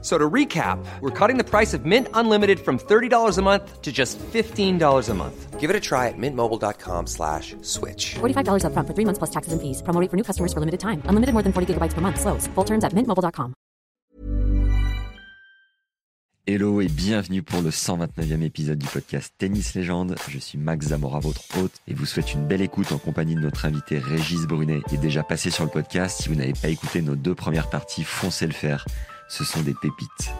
So to recap, we're cutting the price of Mint Unlimited from $30 a month to just $15 a month. Give it a try at mintmobile.com slash switch. $45 upfront for three months plus taxes and fees. Promo rate for new customers for limited time. Unlimited more than 40 gigabytes per month. Slows. Full terms at mintmobile.com. Hello et bienvenue pour le 129e épisode du podcast Tennis Légende. Je suis Max Zamora, votre hôte, et vous souhaite une belle écoute en compagnie de notre invité Régis Brunet, qui est déjà passé sur le podcast. Si vous n'avez pas écouté nos deux premières parties, foncez le faire. Ce sont des pépites.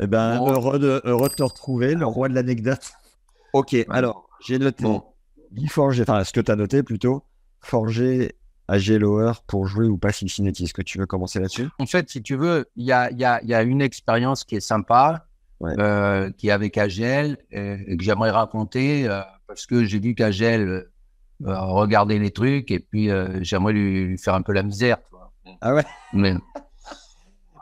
Eh ben, heureux, de, heureux de te retrouver, le roi de l'anecdote. Ok, alors, j'ai noté Bon. Guy Forger, enfin, ce que tu as noté plutôt, Forger à Lower pour jouer ou pas Cincinnati. Est-ce que tu veux commencer là-dessus? En fait, si tu veux, il y a, il y a- il y a une expérience qui est sympa, Ouais. euh, qui est avec Agel, euh, et que j'aimerais raconter, euh, parce que j'ai vu qu'Agel euh, euh, regardait les trucs, et puis euh, j'aimerais lui, lui faire un peu la misère. Tu vois. Ah ouais? Mais,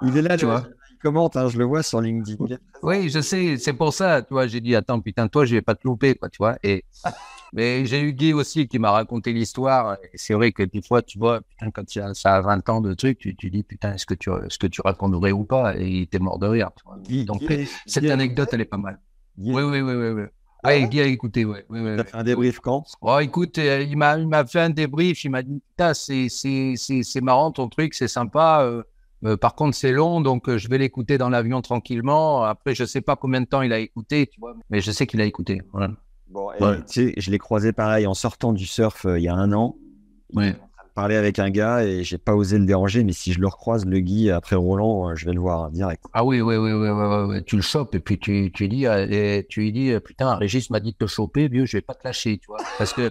Il est là, Tu vois. il commente, hein, je le vois sur LinkedIn. oui, je sais, c'est pour ça, tu vois, j'ai dit, attends, putain, toi, je vais pas te louper, quoi, tu vois. Et, mais j'ai eu Guy aussi qui m'a raconté l'histoire, et c'est vrai que des fois, tu vois, putain, quand il a- ça a 20 ans de trucs, tu, tu dis, putain, est-ce que tu, est-ce que tu raconterais ou pas Et il était mort de rire, tu vois. Guy- Donc, Guy- cette Guy- anecdote, elle est pas mal. Oui, oui, oui, oui. oui. Ah Ouais, Guy a écouté, ouais. ouais, ouais, fait un débrief quand? Oh, écoute, euh, il m'a, il m'a fait un débrief, il m'a dit, putain, c'est, c'est, c'est, c'est marrant ton truc, c'est sympa. euh, euh, par contre, c'est long, donc euh, je vais l'écouter dans l'avion tranquillement. Après, je sais pas combien de temps il a écouté, tu vois, mais je sais qu'il a écouté. Voilà. Bon, et Ouais. tu sais, je l'ai croisé pareil en sortant du surf euh, il y a un an. Ouais. Parler avec un gars et j'ai pas osé le déranger, mais si je le recroise, le Guy, après Roland, euh, je vais le voir hein, direct. Ah oui, oui, oui, oui, oui, oui, oui. tu le chopes et puis tu, tu dis, et tu lui dis, putain, Régis m'a dit de te choper, vieux, je vais pas te lâcher, tu vois, parce que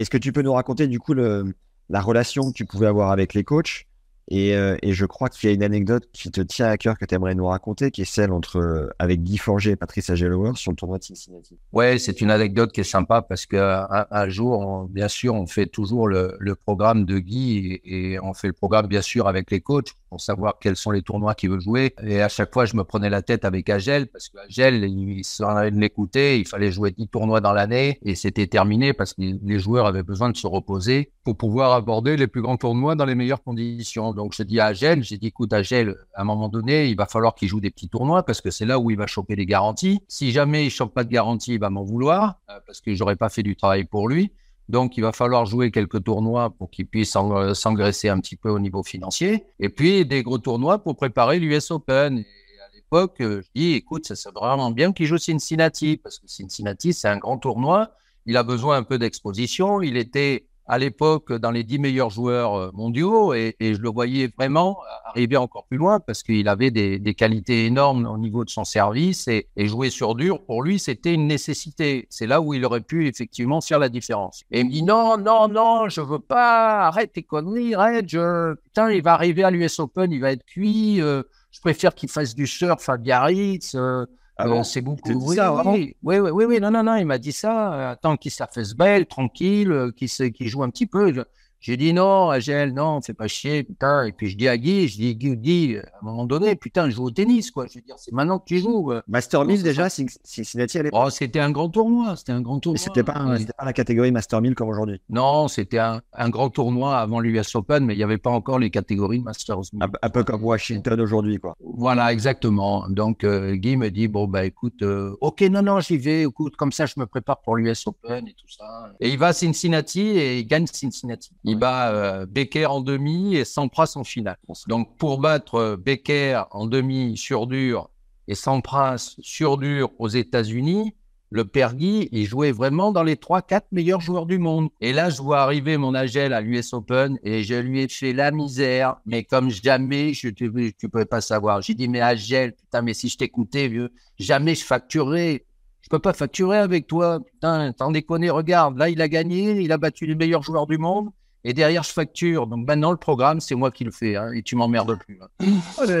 Est-ce que tu peux nous raconter du coup le, la relation que tu pouvais avoir avec les coachs? Et, euh, et je crois qu'il y a une anecdote qui te tient à cœur que tu aimerais nous raconter, qui est celle entre euh, avec Guy Forger et Patrice Agelower sur le tournoi de Cincinnati. Ouais, c'est une anecdote qui est sympa parce que un, jour, bien sûr, on fait toujours le, programme de Guy et, et on fait le programme bien sûr avec les coachs pour savoir quels sont les tournois qu'il veut jouer. Et à chaque fois, je me prenais la tête avec Agel parce que Agel, il s'en allait de l'écouter, il fallait jouer 10 tournois dans l'année et c'était terminé parce que les joueurs avaient besoin de se reposer pour pouvoir aborder les plus grands tournois dans les meilleures conditions. Donc, je dis à Agel, j'ai dit, écoute, Agel, à un moment donné, il va falloir qu'il joue des petits tournois parce que c'est là où il va choper les garanties. Si jamais il chope pas de garantie, il va m'en vouloir euh, parce que j'aurais pas fait du travail pour lui. Donc, il va falloir jouer quelques tournois pour qu'il puisse euh, s'engraisser un petit peu au niveau financier. Et puis, des gros tournois pour préparer l'US Open. Et à l'époque, euh, je dis, écoute, ça serait vraiment bien qu'il joue Cincinnati parce que Cincinnati, c'est un grand tournoi. Il a besoin un peu d'exposition. Il était à l'époque dans les dix meilleurs joueurs euh, mondiaux et, je le voyais vraiment arriver encore plus loin parce qu'il avait des, qualités énormes au niveau de son service et, et jouer sur dur pour lui c'était une nécessité. C'est là où il aurait pu effectivement faire la différence. Et il me dit non non non je veux pas arrête tes conneries arrête je putain il va arriver à l'US Open il va être cuit euh, je préfère qu'il fasse du surf à Biarritz euh, Ah euh, beaucoup. Oui, ça, oui, oui, oui, non, non, non, il m'a dit ça. euh, Attends, qu'il s'affaisse belle, tranquille, euh, qu'il se- qu'il joue un petit peu. J'ai dit non, Agel, non, fais pas chier, putain. Et puis je dis à Guy, je dis, Guy, Guy, à un moment donné, putain, je joue au tennis, quoi. Je veux dire, c'est maintenant que tu joues. Master Non, 1000 c'est déjà, Cin- Cincinnati à l'époque. Oh, c'était un grand tournoi, c'était un grand tournoi. C'était pas, un- pas la catégorie Master 1000 comme aujourd'hui. Non, c'était un, un grand tournoi avant l'US Open, mais il n'y avait pas encore les catégories Masters. Un, un peu comme Washington aujourd'hui, quoi. Voilà, exactement. Donc, euh, Guy me dit, bon, bah écoute, euh, ok, non, non, j'y vais, écoute, comme ça, je me prépare pour l'US Open et tout ça. Et il va à Cincinnati et il gagne Cincinnati. Il bat euh, Becker en demi et Sampras en finale. Donc, pour battre euh, Becker en demi sur dur et Sampras sur dur aux États-Unis, le père Guy, il jouait vraiment dans les 3-4 meilleurs joueurs du monde. Et là, je vois arriver mon Agel à l'US Open et je lui ai fait la misère, mais comme jamais, je, tu ne pouvais pas savoir. J'ai dit, mais Agel, putain, mais si je t'écoutais, vieux, jamais je facturerais. Je peux pas facturer avec toi. Putain, t'en déconnes, regarde. Là, il a gagné, il a battu les meilleurs joueurs du monde. Et derrière, je facture. Donc maintenant, le programme, c'est moi qui le fais. hein, et tu m'emmerdes plus. hein.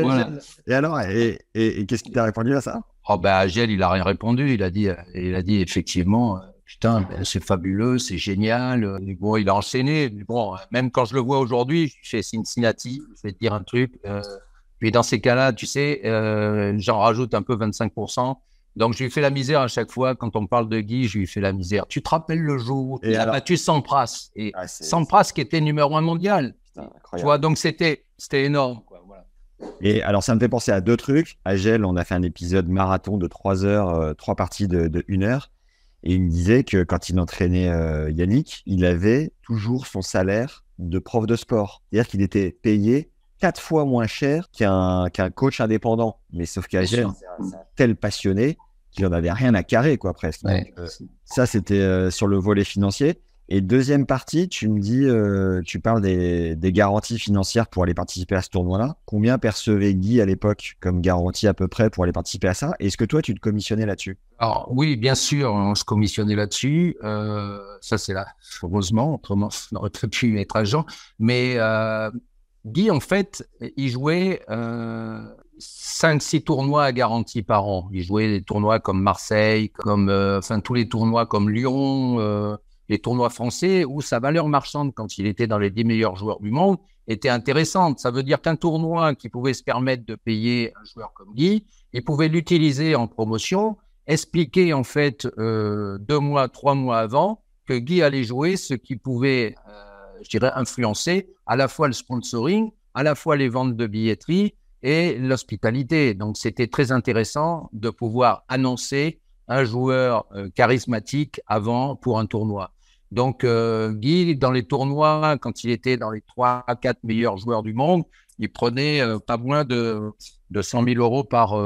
Voilà. Et alors, et, et- et qu'est-ce qu'il t'a répondu à ça? Oh ben Agel, il a rien répondu. Il a dit, euh, il a dit effectivement, euh, putain, ben, c'est fabuleux, c'est génial. Et Bon, il a enchaîné. Mais bon, euh, même quand je le vois aujourd'hui, chez Cincinnati. Je vais te dire un truc. euh, Puis dans ces cas-là, tu sais, euh, j'en rajoute un peu 25%. Donc, je lui fais la misère à chaque fois. Quand on parle de Guy, je lui fais la misère. Tu te rappelles le jour où il a alors battu Sampras Et Ah, Sampras qui était numéro un mondial. Putain, Tu vois, donc c'était c'était énorme. Quoi, voilà. Et alors, ça me fait penser à deux trucs. À Gel, on a fait un épisode marathon de trois heures, euh, trois parties de, de une heure. Et il me disait que quand il entraînait euh, Yannick, il avait toujours son salaire de prof de sport. C'est-à-dire qu'il était payé quatre fois moins cher qu'un qu'un coach indépendant. Mais sauf qu'à Bien Gel, sûr. c'est un, tel passionné qu'il en avait rien à carrer, quoi, presque. Ouais. Donc, euh, ça, c'était euh, sur le volet financier. Et deuxième partie, tu me dis, euh, tu parles des, des garanties financières pour aller participer à ce tournoi-là. Combien percevait Guy à l'époque comme garantie à peu près pour aller participer à ça? Est-ce que toi, tu te commissionnais là-dessus? Alors oui, bien sûr, on se commissionnait là-dessus. Euh, ça, c'est là, heureusement, autrement, on n'aurait pas pu être agent. Mais euh, Guy, en fait, il jouait euh, 5-6 tournois à garantie par an. Il jouait des tournois comme Marseille, comme, euh, enfin, tous les tournois comme Lyon, euh, les tournois français, où sa valeur marchande, quand il était dans les 10 meilleurs joueurs du monde, était intéressante. Ça veut dire qu'un tournoi qui pouvait se permettre de payer un joueur comme Guy, il pouvait l'utiliser en promotion expliquer en fait euh, deux mois, trois mois avant que Guy allait jouer, ce qui pouvait, euh, je dirais, influencer à la fois le sponsoring, à la fois les ventes de billetterie et l'hospitalité. Donc c'était très intéressant de pouvoir annoncer un joueur euh, charismatique avant pour un tournoi. Donc euh, Guy, dans les tournois, quand il était dans les trois à quatre meilleurs joueurs du monde, il prenait euh, pas moins de, de 100 000 euros par,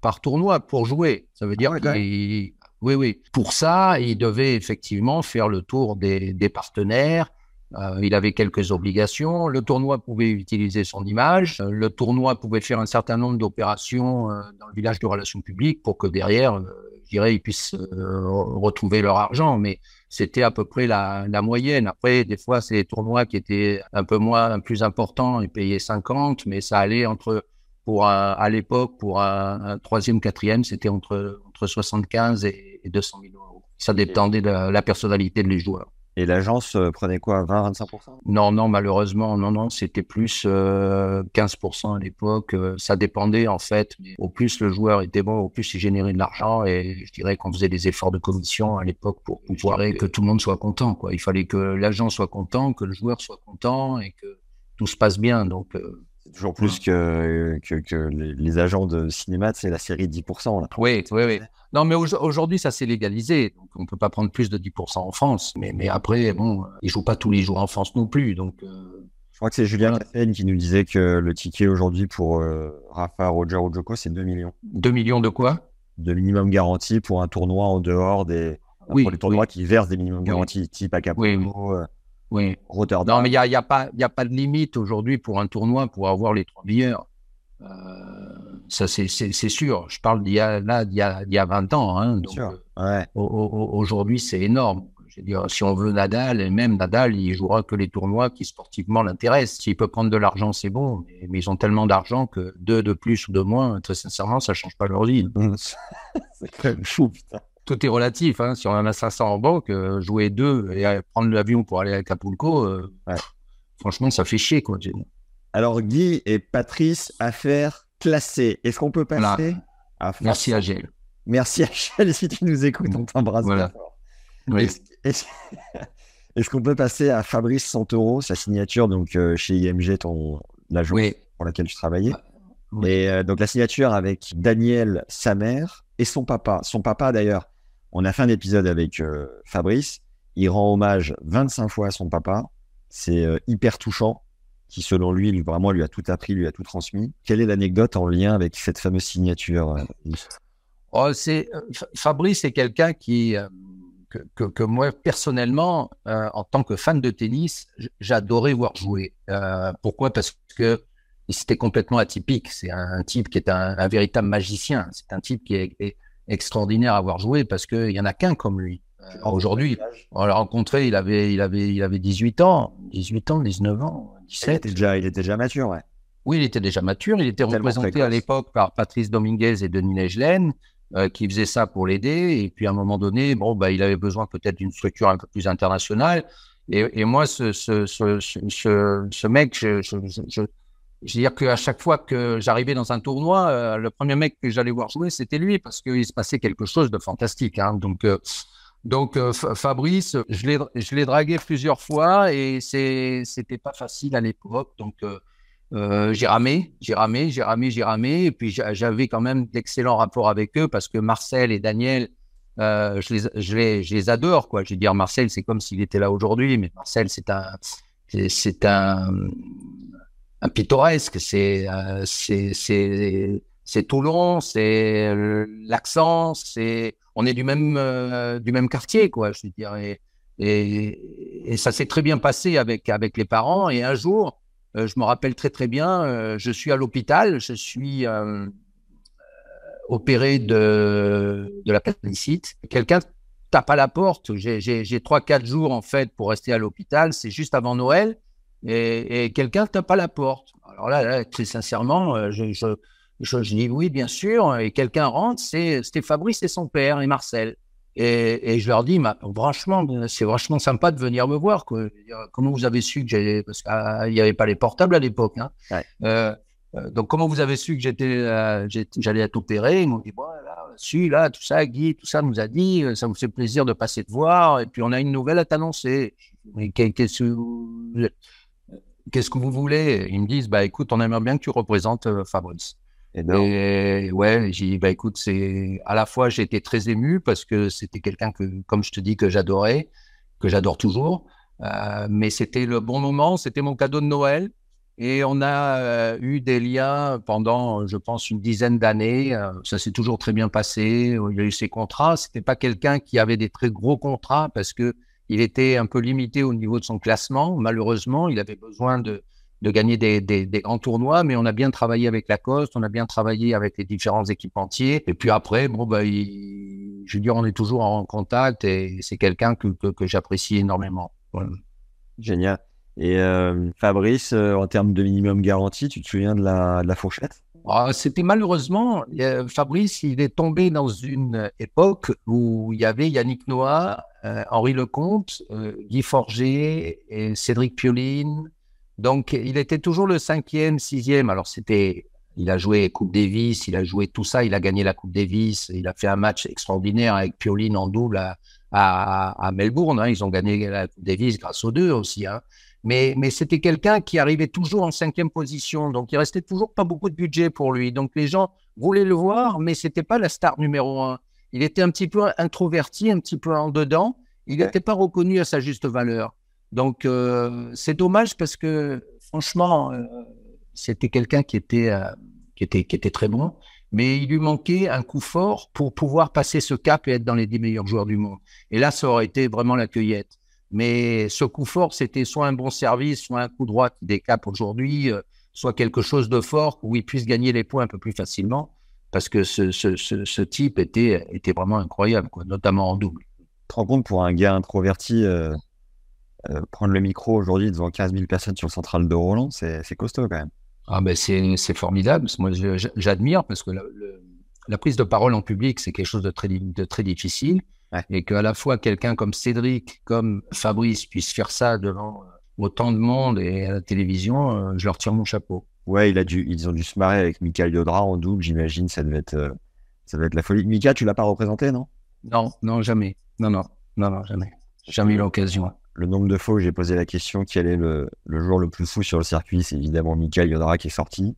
par tournoi pour jouer. Ça veut dire ouais, quand qu'il... Oui, oui. Pour ça, il devait effectivement faire le tour des, des partenaires. Euh, il avait quelques obligations. Le tournoi pouvait utiliser son image. Euh, le tournoi pouvait faire un certain nombre d'opérations euh, dans le village de relations publiques pour que derrière, je dirais, ils puissent retrouver leur argent. Mais c'était à peu près la, la moyenne. Après, des fois, c'est des tournois qui étaient un peu moins, plus importants. Ils payaient 50, mais ça allait entre, pour un, à l'époque, pour un, un, troisième, quatrième, c'était entre, entre 75 et, et 200 000 euros. Ça dépendait de la, la personnalité des joueurs. Et l'agence euh, prenait quoi 20-25% Non, non, malheureusement, non, non, c'était plus euh, 15% à l'époque. Euh, ça dépendait en fait. Au plus le joueur était bon, au plus il générait de l'argent. Et je dirais qu'on faisait des efforts de commission à l'époque pour pouvoir que tout le monde soit content. Quoi. Il fallait que l'agent soit content, que le joueur soit content et que tout se passe bien. Donc, euh, c'est toujours plus que, que, que les, agents de cinéma, c'est la série 10%. Là. Oui, oui, oui. Non, mais aujourd'hui, ça s'est légalisé. Donc, on ne peut pas prendre plus de 10% en France. Mais, mais après, bon, ils ne jouent pas tous les jours en France non plus. Donc, euh... Je crois que c'est Julien voilà. qui nous disait que le ticket aujourd'hui pour euh, Rafa, Roger ou Joko, c'est 2 millions. 2 millions de quoi? De minimum garantie pour un tournoi en dehors des. Oui, pour les tournois oui. qui versent des minimums garanties, oui. type Acapulco, oui. Euh, oui. Rotterdam. Non, mais il n'y a, y a, pas, y a pas de limite aujourd'hui pour un tournoi pour avoir les trois meilleurs. Euh, ça, c'est sûr. Je parle d'il y, a, là, y, a, y a 20 ans. Hein, donc, sûr. Ouais. Aujourd'hui, c'est énorme. Je veux dire, si on veut Nadal, et même Nadal, il jouera que les tournois qui sportivement l'intéressent. S'il peut prendre de l'argent, c'est bon. Mais, mais, ils ont tellement d'argent que deux de plus ou de moins, très sincèrement, ça ne change pas leur vie. c'est quand même fou, putain tout est relatif. Hein. Si on en a 500 en banque, euh, jouer deux et euh, prendre l'avion pour aller à Acapulco, euh, ouais. franchement, ça fait chier. Quoi. Alors, Guy et Patrice, affaire classée. Est-ce qu'on peut passer? Voilà. à Merci à. Merci à. Si tu nous écoutes, on t'embrasse. Voilà. Oui. Est-ce est qu'on peut passer à Fabrice Santoro, sa signature donc euh, chez IMG, ton l'agence oui. pour laquelle tu travaillais? Oui. Et euh, donc la signature avec Daniel, sa mère, et son papa. Son papa, d'ailleurs, on a fait un épisode avec euh, Fabrice. Il rend hommage 25 fois à son papa. C'est euh, hyper touchant, qui selon lui, lui, vraiment, lui a tout appris, lui a tout transmis. Quelle est l'anecdote en lien avec cette fameuse signature oh, c'est Fabrice est quelqu'un qui que, que, moi personnellement, en tant que fan de tennis, j'adorais voir jouer. Euh, pourquoi? Parce que c'était complètement atypique. C'est un, type qui est un, véritable magicien. C'est un type qui est, extraordinaire à avoir joué parce qu'il n'y en a qu'un comme lui. Euh, Aujourd'hui, on l'a rencontré, il avait, il, avait, il avait 18 ans, 18 ans, 19 ans, 17. Il était déjà, il était déjà mature, ouais. Oui, il était déjà mature. Il était représenté à l'époque par Patrice Dominguez et Denis Negelen, euh, qui faisaient ça pour l'aider. Et puis à un moment donné, bon, bah, il avait besoin peut-être d'une structure un peu plus internationale. Et, et moi, ce, ce, ce, ce, ce mec, je, je, je je veux dire qu'à chaque fois que j'arrivais dans un tournoi, euh, le premier mec que j'allais voir jouer, c'était lui parce qu'il se passait quelque chose de fantastique. Hein. Donc, euh, donc euh, Fabrice, je l'ai, dragué plusieurs fois et c'était pas facile à l'époque. Donc, j'ai ramé, j'ai ramé, j'ai ramé, j'ai ramé. Et puis, j'avais quand même d'excellents rapports avec eux parce que Marcel et Daniel, je les, je, les, je, les, adore. Quoi. Je veux dire, Marcel, c'est comme s'il était là aujourd'hui, mais Marcel, c'est un, c'est un pittoresque. C'est euh, c'est Toulon, c'est euh, l'accent, c'est on est du même euh, du même quartier quoi. Je veux dire et, et, ça s'est très bien passé avec avec les parents. Et un jour, je me rappelle très très bien, je suis à l'hôpital, je suis opéré de de l'appendicite. Quelqu'un tape à la porte. J'ai trois quatre jours en fait pour rester à l'hôpital. C'est juste avant Noël et, et quelqu'un tape à la porte. Alors là, très sincèrement, euh, je, je, je, dis oui, bien sûr. Et quelqu'un rentre, c'est Fabrice et son père et Marcel. Et, et je leur dis, franchement, c'est vachement sympa de venir me voir. Quoi. Comment vous avez su que j'allais, parce qu'il ah, n'y avait pas les portables à l'époque. Hein. Ouais. Euh, euh donc, comment vous avez su que j'étais, euh, j'allais être opéré? Ils m'ont dit, bon, là, su, là, tout ça, Guy, tout ça nous a dit, ça vous fait plaisir de passer te voir, et puis on a une nouvelle à t'annoncer. Mais qu'est-ce que qu'est-ce que vous voulez? Ils me disent, bah écoute, on aimerait bien que tu représentes euh, Fabrice. Et, et ouais, j'ai dit, bah écoute, c'est à la fois j'ai été très ému parce que c'était quelqu'un que, comme je te dis, que j'adorais, que j'adore toujours, euh, mais c'était le bon moment, c'était mon cadeau de Noël. Et on a euh, eu des liens pendant, je pense, une dizaine d'années. Euh, ça s'est toujours très bien passé. Il y a eu ses contrats. C'était pas quelqu'un qui avait des très gros contrats parce que il était un peu limité au niveau de son classement. Malheureusement, il avait besoin de, de gagner des, des, des, grands tournois, mais on a bien travaillé avec Lacoste, on a bien travaillé avec les différents équipementiers. Et puis après, bon, bah, il, je veux dire, on est toujours en contact et c'est quelqu'un que, que, que j'apprécie énormément. Voilà. Génial. Et euh, Fabrice, euh, en termes de minimum garanti, tu te souviens de la, de la fourchette? Ah, C'était malheureusement, euh, Fabrice, il est tombé dans une époque où il y avait Yannick Noah, Henri Lecomte, euh, Guy Forger et Cédric Pioline. Donc, il était toujours le cinquième, sixième. Alors, c'était, il a joué Coupe Davis, il a joué tout ça, il a gagné la Coupe Davis, il a fait un match extraordinaire avec Pioline en double à Melbourne. Hein. Ils ont gagné la Coupe Davis grâce aux deux aussi. Hein. Mais, mais c'était quelqu'un qui arrivait toujours en cinquième position. Donc, il restait toujours pas beaucoup de budget pour lui. Donc, les gens voulaient le voir, mais c'était pas la star numéro un. Il était un petit peu introverti, un petit peu en dedans. Il n'était pas reconnu à sa juste valeur. Donc, euh, c'est dommage parce que, franchement, euh, c'était quelqu'un qui était, euh, qui était, qui était très bon. Mais il lui manquait un coup fort pour pouvoir passer ce cap et être dans les dix meilleurs joueurs du monde. Et là, ça aurait été vraiment la cueillette. Mais ce coup fort, c'était soit un bon service, soit un coup droit qui décape aujourd'hui, soit quelque chose de fort où il puisse gagner les points un peu plus facilement, parce que ce, ce, ce, ce type était, était vraiment incroyable, quoi, notamment en double. Tu te rends compte pour un gars introverti, euh, euh, prendre le micro aujourd'hui devant 15 000 personnes sur le central de Roland, c'est costaud quand même. Ah ben c'est formidable. Moi, j'admire parce que la, le, la, prise de parole en public, c'est quelque chose de très, de très difficile. Ouais. Et qu'à la fois quelqu'un comme Cédric, comme Fabrice puisse faire ça devant autant de monde et à la télévision, euh, je leur tire mon chapeau. Ouais, il a dû, ils ont dû se marrer avec Michael Yodra en double, j'imagine, ça devait être, euh, ça devait être la folie. Mika, tu l'as pas représenté, non? Non, non, jamais. Non, non, non, non, jamais. Jamais eu l'occasion. Le nombre de fois où j'ai posé la question quel est le, le joueur le plus fou sur le circuit, c'est évidemment Michael Yodra qui est sorti.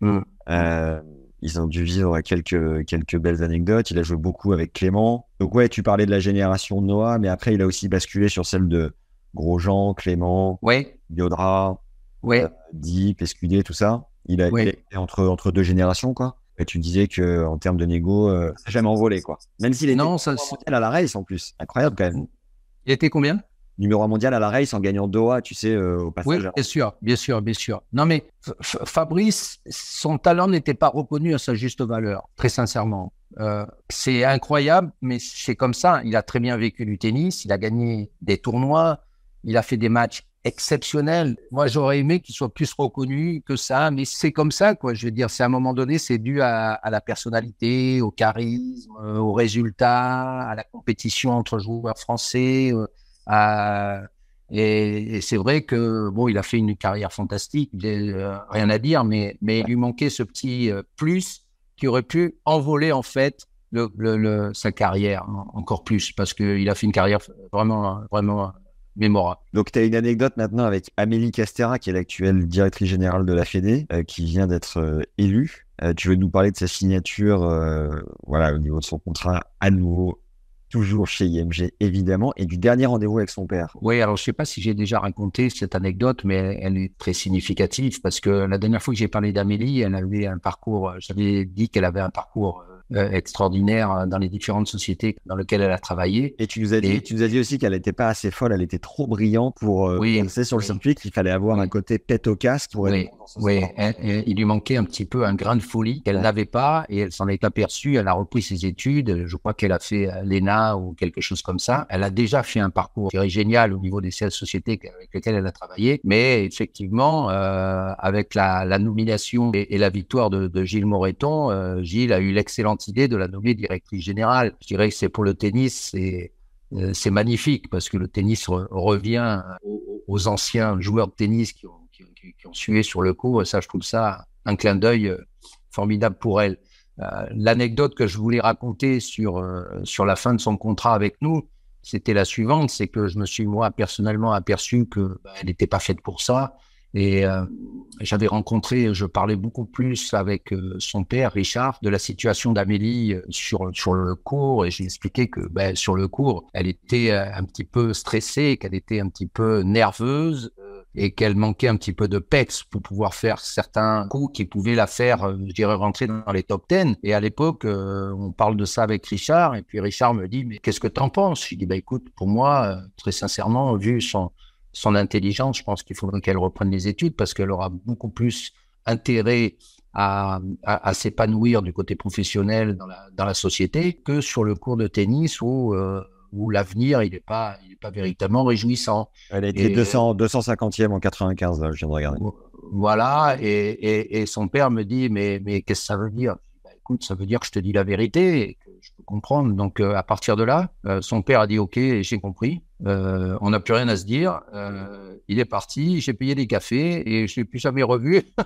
Mm. Euh, ils ont dû vivre quelques, quelques belles anecdotes. Il a joué beaucoup avec Clément. Donc ouais, tu parlais de la génération de Noah, mais après, il a aussi basculé sur celle de Grosjean, Clément, ouais. Yodra, ouais. euh, Deep, Escudé, tout ça. Il a Ouais. été entre, entre deux générations, quoi. Et tu disais que en termes de négo, euh, ça n'a jamais envolé, quoi. Même s'il était Non, ça, mondial à la race en plus. Incroyable quand même. il était combien? Numéro un mondial à la race en gagnant Doha, tu sais, euh, au Oui, passage. bien sûr, bien sûr, bien sûr. Non, mais F- Fabrice, son talent n'était pas reconnu à sa juste valeur, très sincèrement. Euh, c'est incroyable, mais c'est comme ça. Il a très bien vécu du tennis, il a gagné des tournois, il a fait des matchs exceptionnels. Moi, j'aurais aimé qu'il soit plus reconnu que ça, mais c'est comme ça, quoi. Je veux dire, c'est à un moment donné, c'est dû à, la personnalité, au charisme, euh, aux résultats, à la compétition entre joueurs français. Euh, Et, c'est vrai que bon, il a fait une carrière fantastique, euh, rien à dire, mais mais il lui manquait ce petit euh, plus qui aurait pu envoler en fait sa carrière encore plus parce qu'il a fait une carrière vraiment vraiment mémorable. Donc, tu as une anecdote maintenant avec Amélie Castera, qui est l'actuelle directrice générale de la Fédé, euh, qui vient d'être euh, élue. Euh, tu veux nous parler de sa signature, euh, voilà, au niveau de son contrat à nouveau, toujours chez IMG, évidemment, et du dernier rendez-vous avec son père. Oui, alors je sais pas si j'ai déjà raconté cette anecdote, mais elle est très significative parce que la dernière fois que j'ai parlé d'Amélie, elle avait un parcours, j'avais dit qu'elle avait un parcours extraordinaire dans les différentes sociétés dans lesquelles elle a travaillé. Et tu nous as dit, Et- tu nous as dit aussi qu'elle n'était pas assez folle, elle était trop brillante pour euh, Oui, passer sur le oui. circuit, qu'il fallait avoir un côté tête au casque pour Oui, oui, sport. elle- elle- il lui manquait un petit peu un grain de folie qu'elle n'avait pas et elle s'en est aperçue. Elle a repris ses études. Je crois qu'elle a fait euh, l'ENA ou quelque chose comme ça. Elle a déjà fait un parcours je dirais, génial au niveau des 16 sociétés avec lesquelles elle a travaillé. Mais effectivement, euh, avec la, la nomination et, et la victoire de, de Gilles Moreton, euh, Gilles a eu l'excellente idée de la nommer directrice générale. Je dirais que c'est pour le tennis, c'est euh, c'est magnifique parce que le tennis re- revient aux, anciens joueurs de tennis qui ont, sué sur le. Et ça, je trouve ça un clin d'œil euh, formidable pour elle. Euh, L'anecdote que je voulais raconter sur, sur la fin de son contrat avec nous, c'était la suivante, c'est que je me suis moi personnellement aperçu que bah, n'était pas faite pour ça. Et euh, j'avais rencontré, je parlais beaucoup plus avec euh, son père, Richard, de la situation d'Amélie euh, sur, sur le cours. Et j'ai expliqué que ben, sur le cours, elle était un petit peu stressée, qu'elle était un petit peu nerveuse et qu'elle manquait un petit peu de pex pour pouvoir faire certains coups qui pouvaient la faire, je dirais, rentrer dans les top 10. Et à l'époque, on parle de ça avec Richard. Et puis Richard me dit, mais qu'est-ce que t'en penses? Je dis, bah, écoute, pour moi, très sincèrement, vu son, son intelligence, je pense qu'il faudrait qu'elle reprenne les études parce qu'elle aura beaucoup plus intérêt à, à, à s'épanouir du côté professionnel dans la, dans la société que sur le cours de tennis où, euh, où l'avenir il n'est pas, il est pas véritablement réjouissant. Elle a été Et- 200, 250e en 95, là, je viens de regarder. Voilà, et, et, et son père me dit, mais, mais qu'est-ce que ça veut dire? Bah, Écoute, ça veut dire que je te dis la vérité je peux comprendre. Donc, euh, à partir de là, euh, son père a dit, OK, j'ai compris. Euh, on n'a plus rien à se dire. Il est parti, j'ai payé des cafés et je ne l'ai plus jamais revu.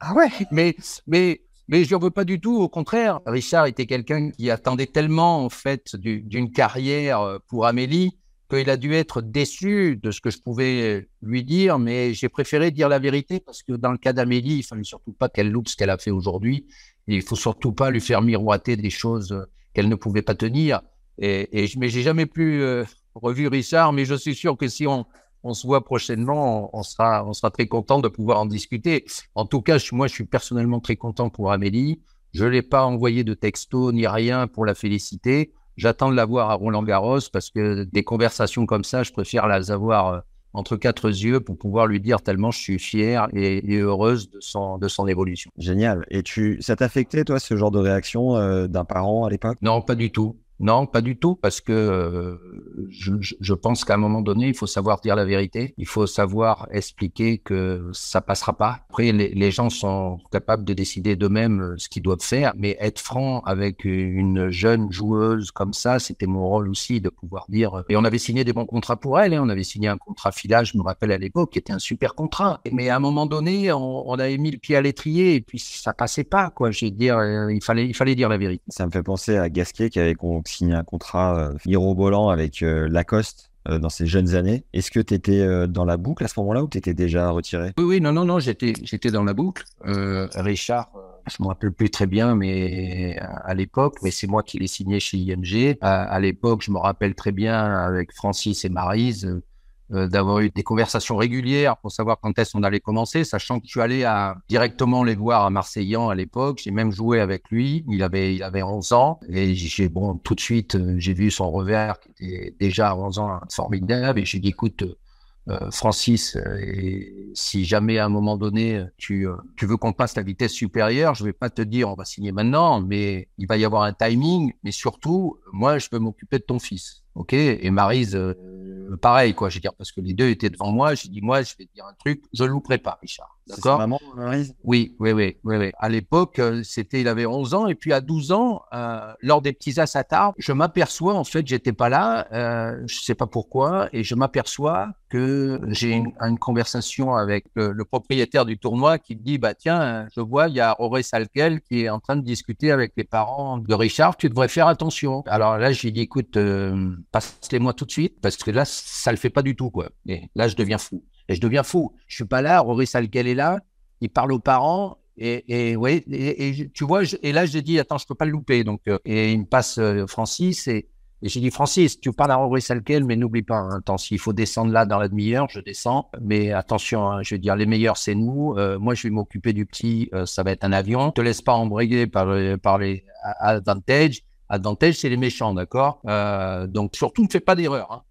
Ah ouais mais, mais, mais je n'en veux pas du tout. Au contraire, Richard était quelqu'un qui attendait tellement, en fait, du- d'une carrière pour Amélie qu'il a dû être déçu de ce que je pouvais lui dire, mais j'ai préféré dire la vérité parce que dans le cas d'Amélie, il fallait surtout pas qu'elle loupe ce qu'elle a fait aujourd'hui. Il faut surtout pas lui faire miroiter des choses euh, qu'elle ne pouvait pas tenir. Et, et mais j'ai jamais plus euh, revu Richard, mais je suis sûr que si on, on se voit prochainement, on, sera, on sera très content de pouvoir en discuter. En tout cas, moi, je suis personnellement très content pour Amélie. Je l'ai pas envoyé de texto ni rien pour la féliciter. J'attends de la voir à Roland Garros parce que des conversations comme ça, je préfère les avoir euh, entre quatre yeux pour pouvoir lui dire tellement je suis fier et, et heureuse de son, de son évolution. Génial. Et tu, ça t'affectait, toi, ce genre de réaction euh, d'un parent à l'époque? Non, pas du tout. Non, pas du tout, parce que euh, je, je- pense qu'à un moment donné, il faut savoir dire la vérité. Il faut savoir expliquer que ça passera pas. Après, les, les gens sont capables de décider d'eux-mêmes euh, ce qu'ils doivent faire, mais être franc avec une jeune joueuse comme ça, c'était mon rôle aussi de pouvoir dire. Et on avait signé des bons contrats pour elle. Hein. On avait signé un contrat filage, je me rappelle à l'époque, qui était un super contrat. Mais à un moment donné, on, on avait mis le pied à l'étrier et puis ça passait pas, quoi. Je veux dire, euh, il fallait, il fallait dire la vérité. Ça me fait penser à Gasquet qui avait signé un contrat euh, mirobolant avec euh, Lacoste euh, dans ses jeunes années. Est-ce que tu étais dans la boucle à ce moment-là ou tu étais déjà retiré? Oui, non, non, non, j'étais, dans la boucle. Richard, je me rappelle plus très bien, mais à, l'époque, mais c'est moi qui l'ai signé chez IMG. À, à l'époque, je me rappelle très bien avec Francis et Marise d'avoir eu des conversations régulières pour savoir quand est-ce qu'on allait commencer, sachant que je suis allé à, directement les voir à Marseillan à l'époque. J'ai même joué avec lui. Il avait, il avait 11 ans et j'ai, bon, tout de suite, euh, j'ai vu son revers qui était déjà à 11 ans formidable et j'ai dit, écoute, euh, Francis, euh, et si jamais à un moment donné tu, euh, tu veux qu'on passe la vitesse supérieure, je vais pas te dire on va signer maintenant, mais il va y avoir un timing, mais surtout, moi je peux m'occuper de ton fils. Ok? Et Marise, euh, pareil quoi, je veux dire parce que les deux étaient devant moi, j'ai dit moi je vais te dire un truc, je louperai pas, Richard. D'accord maman, Oui, oui, oui, oui, oui. À l'époque, euh, c'était, il avait 11 ans, et puis à 12 ans, euh, lors des petits as à table, je m'aperçois, en fait, j'étais pas là, euh, je sais pas pourquoi, et je m'aperçois que j'ai une, une conversation avec le, le propriétaire du tournoi qui me dit, bah tiens, je vois, il y a Auré Salkel qui est en train de discuter avec les parents de Richard, tu devrais faire attention. Alors là, j'ai dit, écoute, euh, passe-les-moi tout de suite, parce que là, ça le fait pas du tout, quoi. Et là, je deviens fou. Et je deviens fou. Je suis pas là, Auré Salkel est là, il parle aux parents et, et ouais et, tu vois je- et là j'ai dit attends je peux pas le louper. Donc euh, et il me passe euh, Francis et, et j'ai dit Francis tu parles à Henri Salkel mais n'oublie pas hein, attends s'il faut descendre là dans la demi-heure je descends. Mais attention hein, je veux dire les meilleurs c'est nous. Euh, moi je vais m'occuper du petit ça va être un avion. Te laisse pas embrayer par les- advantage. Advantage c'est les méchants d'accord? Donc surtout ne fais pas d'erreur hein.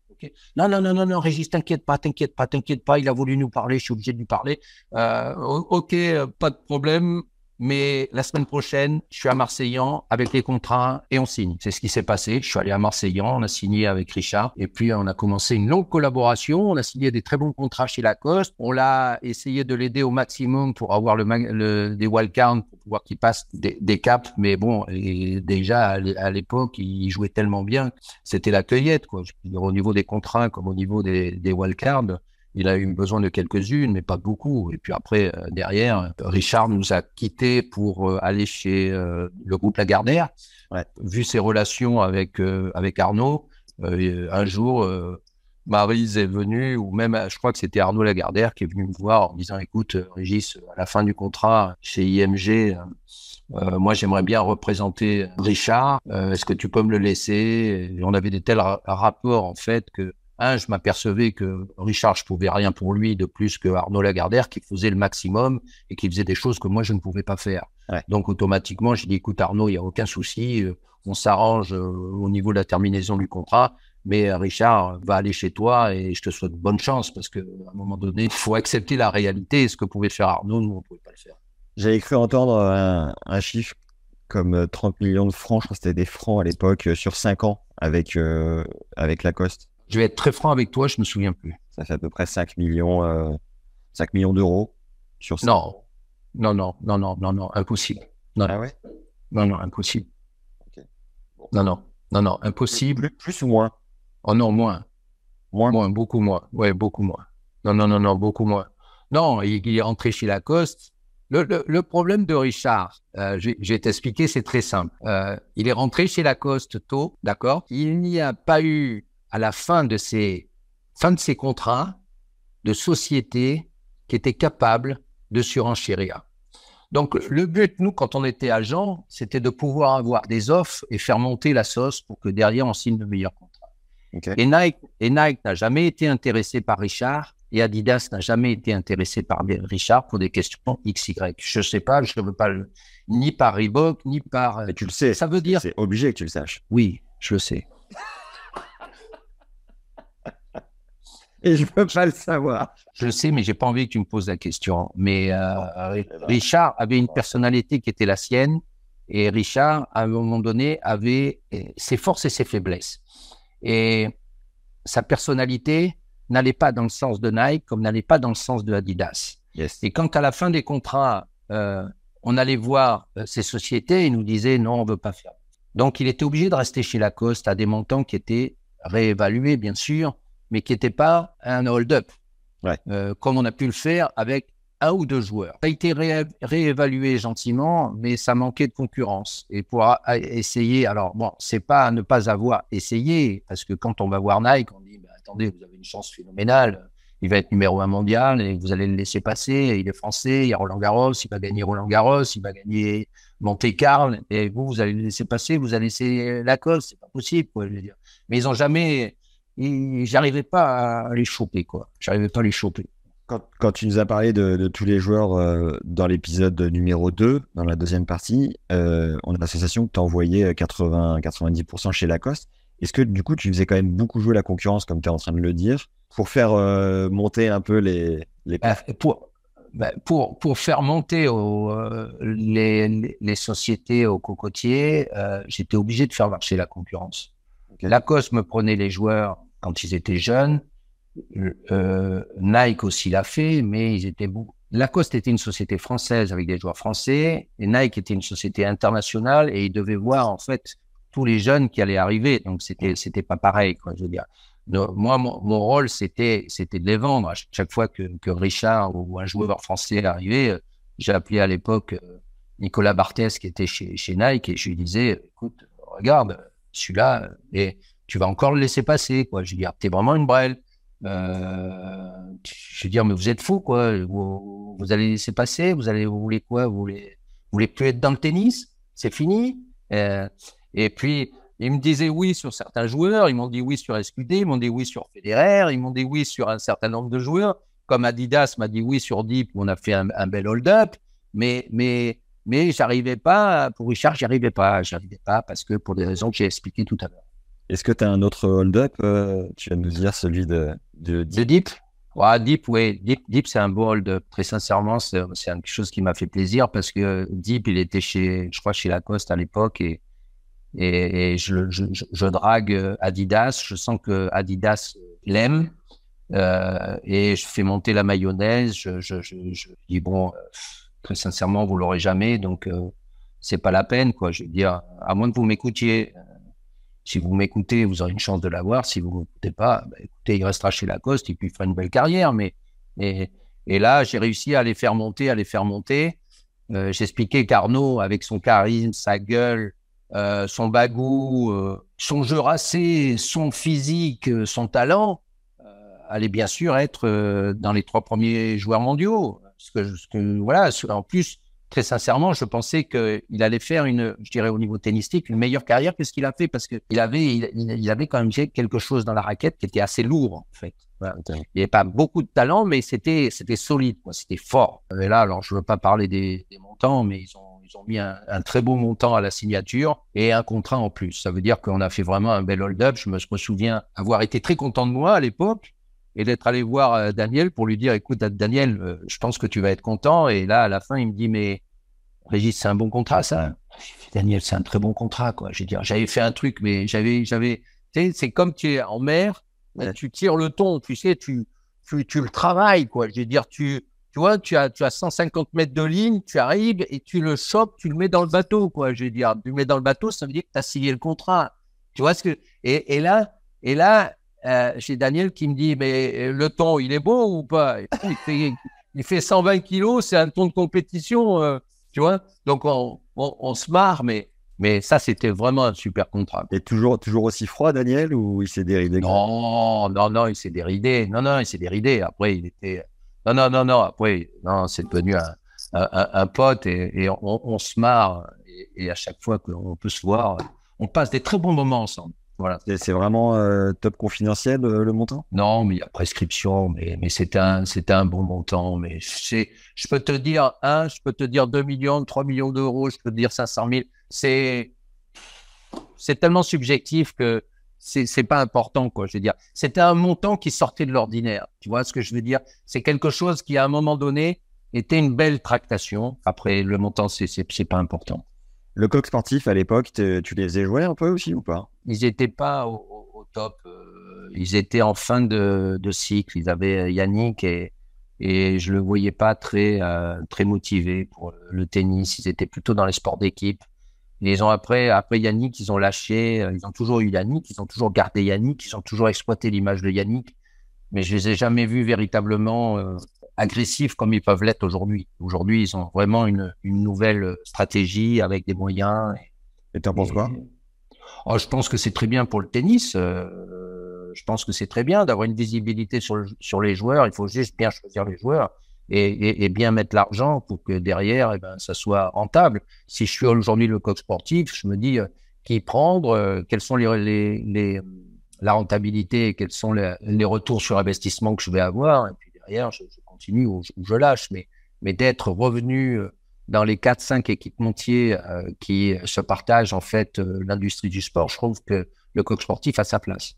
Non, non, non, non, non, Régis, t'inquiète pas, t'inquiète pas, t'inquiète pas. Il a voulu nous parler, je suis obligé de lui parler. Euh, ok, euh, pas de problème. Mais la semaine prochaine, je suis à Marseillan avec les contrats et on signe. C'est ce qui s'est passé. Je suis allé à Marseillan, on a signé avec Richard et puis on a commencé une longue collaboration. On a signé des très bons contrats chez Lacoste. On l'a essayé de l'aider au maximum pour avoir le, des wildcards pour pouvoir qu'il passe des, des caps. Mais bon, déjà à l'époque, il jouait tellement bien, c'était la cueillette. Quoi. Je veux dire, au niveau des contrats comme au niveau des, des wildcards, il a eu besoin de quelques-unes, mais pas beaucoup. Et puis après, euh, derrière, Richard nous a quittés pour euh, aller chez euh, le groupe Lagardère. Ouais. Vu ses relations avec, avec Arnaud, un jour, Maryse est venue, ou même, je crois que c'était Arnaud Lagardère qui est venu me voir en me disant, écoute, Régis, à la fin du contrat chez IMG, euh, moi, j'aimerais bien représenter Richard. Euh, Est-ce que tu peux me le laisser? Et On avait des tels ra- rapports, en fait, que un, je m'apercevais que Richard, je pouvais rien pour lui de plus que Arnaud Lagardère qui faisait le maximum et qui faisait des choses que moi, je ne pouvais pas faire. Ouais. Donc, automatiquement, j'ai dit, écoute, Arnaud, il n'y a aucun souci. euh, On s'arrange euh, au niveau de la terminaison du contrat. Mais euh, Richard va aller chez toi et je te souhaite bonne chance parce que à un moment donné, il faut accepter la réalité. Et ce que pouvait faire Arnaud, nous, on ne pouvait pas le faire. J'avais cru entendre un, un chiffre comme euh, 30 millions de francs, je crois que c'était des francs à l'époque, sur 5 ans avec, euh, avec Lacoste. Je vais être très franc avec toi, je me souviens plus. Ça fait à peu près 5 millions, euh, 5 millions d'euros sur cinq Non, non, non, non, non, non, non, impossible. Non, Ah ouais? non, non, impossible. Ok. Bon. Non, non, non, non, impossible. Plus, plus ou moins? Oh non, moins, Moins? Moins, beaucoup moins. Ouais, beaucoup moins. Non, non, non, non, beaucoup moins. Non, il, il est rentré chez Lacoste. Le, le, le problème de Richard, euh, je, vais- je vais t'expliquer, c'est très simple. Euh, il est rentré chez Lacoste tôt, d'accord? Il n'y a pas eu, à la fin de ses, fin de ses contrats, de société qui était capable de surenchérir. Donc, le but, nous, quand on était agent, c'était de pouvoir avoir des offres et faire monter la sauce pour que derrière, on signe de meilleurs contrats. Ok. Et Nike, et Nike n'a jamais été intéressé par Richard et Adidas n'a jamais été intéressé par Richard pour des questions XY. Je sais pas, je ne veux pas le, ni par Reebok, ni par. Mais tu le sais. Ça veut dire, C'est obligé que tu le saches. oui, je le sais. Et je peux pas le savoir. Je le sais, mais j'ai pas envie que tu me poses la question. Mais euh, Richard avait une personnalité qui était la sienne, et Richard, à un moment donné, avait euh, ses forces et ses faiblesses. Et sa personnalité n'allait pas dans le sens de Nike, comme n'allait pas dans le sens de Adidas. Yes. Et quand à la fin des contrats, euh, on allait voir ces sociétés, ils nous disaient non, on veut pas faire. Donc, il était obligé de rester chez Lacoste à des montants qui étaient réévalués, bien sûr, mais qui n'étaient pas un hold-up, Ouais. Euh, comme on a pu le faire avec un ou deux joueurs. Ça a été ré- réévalué gentiment, mais ça manquait de concurrence. Et pour essayer, alors bon, c'est pas ne pas avoir essayé, parce que quand on va voir Nike, on dit, bah, attendez, vous avez une chance phénoménale, il va être numéro un mondial et vous allez le laisser passer. Il est français, il y a Roland Garros, il va gagner Roland Garros, il va gagner Monte Carlo et vous, vous allez le laisser passer, vous allez laisser Lacoste, c'est pas possible, quoi, je veux dire. Mais ils ont jamais, ils- j'arrivais pas à les choper, quoi. J'arrivais pas à les choper. Quand, quand tu nous as parlé de, de tous les joueurs euh, dans l'épisode numéro 2, dans la deuxième partie, euh, on a la sensation que tu envoyais 80-90% chez Lacoste. Est-ce que du coup, tu faisais quand même beaucoup jouer la concurrence, comme tu es en train de le dire, pour faire euh, monter un peu les, les Euh, pour, ben, pour, pour faire monter au, les, les- les sociétés au cocotier, euh, j'étais obligé de faire marcher la concurrence. Lacoste me prenait les joueurs quand ils étaient jeunes. Euh, Nike aussi l'a fait, mais ils étaient beaucoup, Lacoste était une société française avec des joueurs français et Nike était une société internationale et ils devaient voir en fait tous les jeunes qui allaient arriver. Donc c'était c'était pas pareil quoi. Je veux dire. moi mon, rôle c'était c'était de les vendre. À chaque fois que, que Richard ou un joueur français arrivait, euh, j'ai appelé à l'époque euh, Nicolas Barthès qui était chez, chez Nike et je lui disais écoute regarde celui-là et tu vas encore le laisser passer quoi. Je veux dire t'es vraiment une brêle. Euh, je veux dire, mais vous êtes fou, quoi. Vous, vous, allez laisser passer, vous allez, vous voulez quoi? Vous voulez, vous voulez plus être dans le tennis? C'est fini. Euh, et puis, ils me disaient oui sur certains joueurs, ils m'ont dit oui sur SQD, ils m'ont dit oui sur Federer, ils m'ont dit oui sur un certain nombre de joueurs. Comme Adidas m'a dit oui sur Deep, où on a fait un, bel hold-up. Mais, mais, mais j'arrivais pas, pour Richard, j'y arrivais pas. J'arrivais pas parce que pour des raisons que j'ai expliquées tout à l'heure. Est-ce que tu as un autre hold-up euh, Tu vas nous dire celui de, de Deep? Ouais, Deep, oui. Deep, Deep c'est un beau hold-up. Très sincèrement, c'est quelque chose qui m'a fait plaisir parce que Deep, il était chez, je crois, chez Lacoste à l'époque et, et, je, je, je, drague Adidas. Je sens que Adidas l'aime. Euh, et je fais monter la mayonnaise. Je, je, je dis, bon, très sincèrement, vous l'aurez jamais. Donc, euh, c'est pas la peine, quoi. Je veux dire, à moins que vous m'écoutiez si vous m'écoutez, vous aurez une chance de l'avoir. Si vous ne m'écoutez pas, bah, écoutez, il restera chez Lacoste et puis il fera une belle carrière. Mais, et, et là, j'ai réussi à les faire monter, à les faire monter. Euh, J'expliquais qu'Arnaud, avec son charisme, sa gueule, euh, son bagou, euh, son jeu racé, son physique, son talent, allait bien sûr être dans les trois premiers joueurs mondiaux. Parce que voilà, en plus, très sincèrement, je pensais qu'il allait faire une, je dirais au niveau tennistique, une meilleure carrière que ce qu'il a fait parce qu'il avait, il, il, avait quand même quelque chose dans la raquette qui était assez lourd en fait. Il n'y avait pas beaucoup de talent, mais c'était, c'était solide, quoi. C'était fort. Et là, alors je veux pas parler des, des montants, mais ils ont, ils ont mis un, un, très beau montant à la signature et un contrat en plus. Ça veut dire qu'on a fait vraiment un bel hold-up. Je me, je me souviens avoir été très content de moi à l'époque et d'être allé voir euh, Daniel pour lui dire écoute Daniel euh, je pense que tu vas être content. Et là à la fin il me dit mais Régis c'est un bon contrat ça. Daniel c'est un très bon contrat quoi. J'ai dire j'avais fait un truc mais j'avais j'avais c'est comme tu es en mer tu tires le ton tu sais tu tu, tu le travailles quoi. Je veux dire tu tu vois tu as tu as 150 mètres de ligne tu arrives et tu le chopes tu le mets dans le bateau quoi je veux dire. Tu le mets dans le bateau ça veut dire que tu as signé le contrat. Tu vois ce que et, et là et là euh, j'ai Daniel qui me dit mais euh, le ton il est bon ou pas? Il fait, il fait 120 kilos, c'est un ton de compétition, euh, tu vois? Donc on, on, on, se marre, mais mais ça c'était vraiment un super contrat. Et toujours toujours aussi froid Daniel ou il s'est déridé? Non non non il s'est déridé non non il s'est déridé après il était non non non non après non c'est devenu un, un, un, pote et, et on, on, se marre et, et à chaque fois qu'on peut se voir on passe des très bons moments ensemble. Voilà. C'est vraiment euh, top confidentiel euh, le montant? Non, mais il y a prescription, mais, mais c'est un, un bon montant. Mais je peux te dire un, je peux te dire 2 millions, 3 millions d'euros, je peux te dire 500 000. C'est, tellement subjectif que c'est, pas important, quoi. Je veux dire, c'était un montant qui sortait de l'ordinaire. Tu vois ce que je veux dire? C'est quelque chose qui, à un moment donné, était une belle tractation. Après, le montant, c'est pas important. Le coq sportif, à l'époque, tu les faisais jouer un peu aussi ou pas? Ils n'étaient pas au, top. Euh, ils étaient en fin de, cycle. Ils avaient Yannick et, et je le voyais pas très, euh, très motivé pour le tennis. Ils étaient plutôt dans les sports d'équipe. Ils ont après, après Yannick, ils ont lâché. Euh, ils ont toujours eu Yannick. Ils ont toujours gardé Yannick. Ils ont toujours exploité l'image de Yannick. Mais je les ai jamais vus véritablement euh, agressifs comme ils peuvent l'être aujourd'hui. Aujourd'hui, ils ont vraiment une, une, nouvelle stratégie avec des moyens. Et tu en penses quoi? Oh, Je pense que c'est très bien pour le tennis. Euh, je pense que c'est très bien d'avoir une visibilité sur, le, sur les joueurs. Il faut juste bien choisir les joueurs et, et, et bien mettre l'argent pour que derrière, eh ben, ça soit rentable. Si je suis aujourd'hui le coach sportif, je me dis euh, qui prendre, euh, quels sont les, les, les, la rentabilité, quels sont les, les, retours sur investissement que je vais avoir. Et puis derrière, je, je continue ou je, ou je, lâche. Mais, mais d'être revenu euh, dans les 4-5 équipementiers euh, qui se partagent en fait euh, l'industrie du sport, je trouve que le coach sportif a sa place.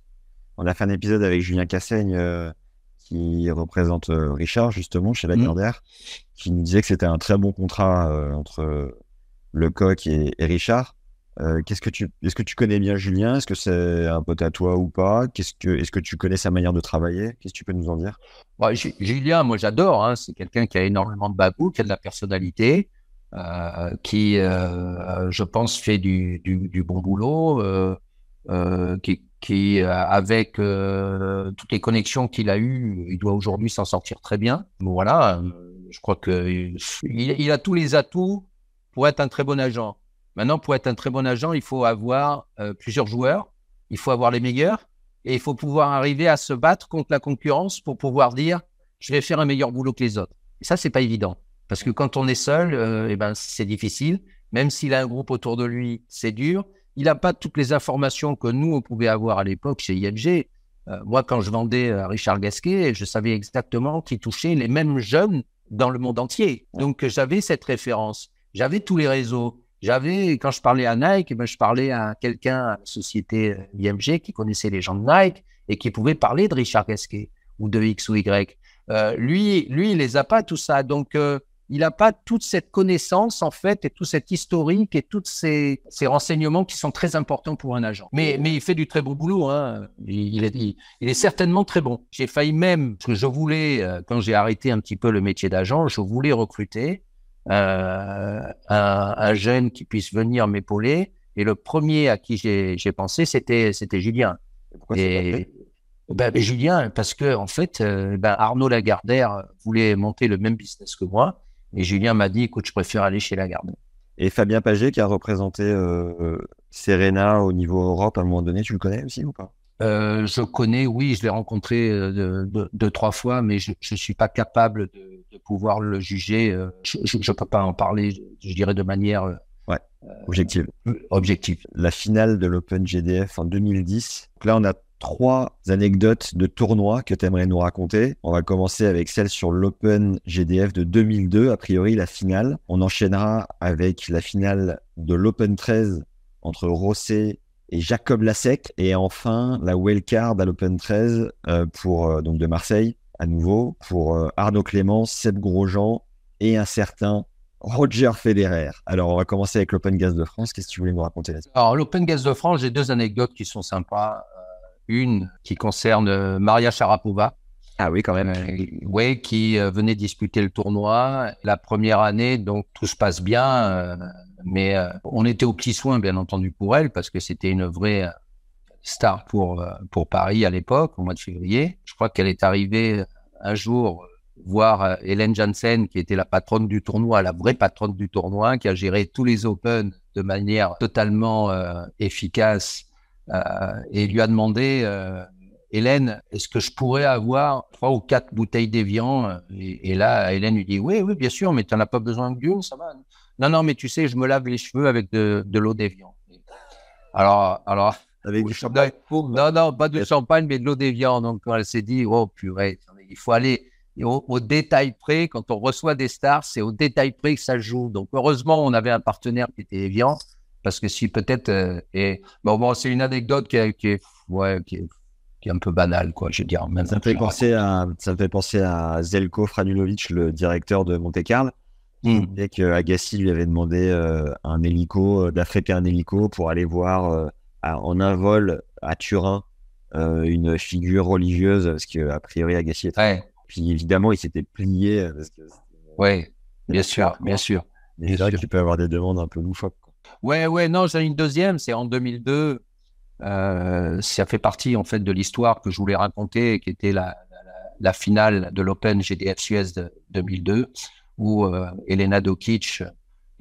On a fait un épisode avec Julien Cassaigne euh, qui représente Richard justement chez Lagardère, mmh. qui nous disait que c'était un très bon contrat entre le coq et, et Richard. Euh, qu'est-ce que tu, est-ce que tu connais bien Julien? Est-ce que c'est un pote à toi ou pas? Qu'est-ce que, est-ce que tu connais sa manière de travailler? Qu'est-ce que tu peux nous en dire? Julien, moi j'adore. Hein, c'est quelqu'un qui a énormément de babou, qui a de la personnalité, euh, qui, euh, je pense, fait du, du, bon boulot, qui, qui avec toutes les connexions qu'il a eues, il doit aujourd'hui s'en sortir très bien. Voilà, je crois que il, il a tous les atouts pour être un très bon agent. Maintenant, pour être un très bon agent, il faut avoir euh, plusieurs joueurs, il faut avoir les meilleurs et il faut pouvoir arriver à se battre contre la concurrence pour pouvoir dire je vais faire un meilleur boulot que les autres. Et ça, c'est pas évident parce que quand on est seul, euh, eh ben c'est difficile. Même s'il a un groupe autour de lui, c'est dur. Il n'a pas toutes les informations que nous on pouvait avoir à l'époque chez IMG. Euh, moi, quand je vendais à Richard Gasquet, je savais exactement qui touchait les mêmes jeunes dans le monde entier. Donc j'avais cette référence. J'avais tous les réseaux. J'avais, quand je parlais à Nike, ben, je parlais à quelqu'un à la société euh, IMG qui connaissait les gens de Nike et qui pouvait parler de Richard Gasquet ou de X ou Y. Euh, lui, lui, il les a pas tout ça. Donc, euh, il n'a pas toute cette connaissance en fait et tout cet historique et tous ces, ces renseignements qui sont très importants pour un agent. Mais, mais il fait du très bon boulot. Hein. Il, est, il, est certainement très bon. J'ai failli même, parce que je voulais, quand j'ai arrêté un petit peu le métier d'agent, je voulais recruter un, un jeune qui puisse venir m'épauler. Et le premier à qui j'ai pensé, c'était Julien. Pourquoi Et ben, ben, Julien, parce que en fait, euh, ben, Arnaud Lagardère voulait monter le même business que moi, et Julien m'a dit, écoute, je préfère aller chez Lagardère. Et Fabien Paget qui a représenté euh, Serena au niveau Europe à un moment donné, tu le connais aussi ou pas? Euh, je connais, oui, je l'ai rencontré euh, deux- deux, trois fois, mais je ne suis pas capable de, de pouvoir le juger. euh, Je ne peux pas en parler, je, je dirais, de manière euh, Objective. objective. La finale de l'Open GDF en 2010. Donc là, on a trois anecdotes de tournois que tu aimerais nous raconter. On va commencer avec celle sur l'Open GDF de 2002, a priori la finale. On enchaînera avec la finale de l'Open 13 entre Rosset et Jacob Lasek. Et enfin, la wildcard à l'Open 13 euh, pour, euh, donc de Marseille, à nouveau, pour euh, Arnaud Clément, Seb Grosjean et un certain Roger Federer. Alors, on va commencer avec l'Open Gaz de France. Qu'est-ce que tu voulais nous raconter là-dessus? Alors, l'Open Gaz de France, j'ai deux anecdotes qui sont sympas. Euh, une qui concerne euh, Maria Sharapova. Ah oui, quand même. Euh, ouais, qui venait disputer le tournoi. La première année, donc tout se passe bien, euh, mais euh, on était aux petits soins, bien entendu, pour elle, parce que c'était une vraie star pour, euh, pour Paris à l'époque, au mois de février. Je crois qu'elle est arrivée un jour euh, voir euh, Hélène Janssen, qui était la patronne du tournoi, la vraie patronne du tournoi, qui a géré tous les Open de manière totalement euh, efficace, euh, et lui a demandé... euh, Hélène, est-ce que je pourrais avoir trois ou quatre bouteilles d'évian et, et là, Hélène lui dit, oui, oui, bien sûr, mais tu n'en as pas besoin d'une, ça va. Non, non, mais tu sais, je me lave les cheveux avec de, de l'eau d'évian. Alors, alors, Avec du champagne. non, non, pas de champagne, mais de l'eau d'évian. Donc, elle s'est dit, oh purée, il faut aller au, au détail près. Quand on reçoit des stars, c'est au détail près que ça joue. Donc, heureusement, on avait un partenaire qui était Evian, parce que si peut-être, euh, et bon, bon, c'est une anecdote qui, est- qui est, ouais, qui est, qui est un peu banale, quoi. Je veux dire, même Ça me fait penser à, ça me fait penser à Zelko Franulovic, le directeur de Monte Carlo. Hmm. Dès que Agassi lui avait demandé euh, un hélico, euh, d'affréter un hélico pour aller voir à- en un vol à Turin euh, une figure religieuse, parce que a priori Agassi était. Ouais, Puis évidemment, il s'était plié. euh, Parce que ouais, bien sûr, bien sûr. c'est vrai qu'il peut avoir des demandes un peu loufoques. quoi. Ouais, ouais, non, j'ai une deuxième, c'est en 2002. Euh, ça fait partie en fait de l'histoire que je voulais raconter, qui était la, la, la finale de l'Open GDF Suez de 2002, où euh, Elena Dokic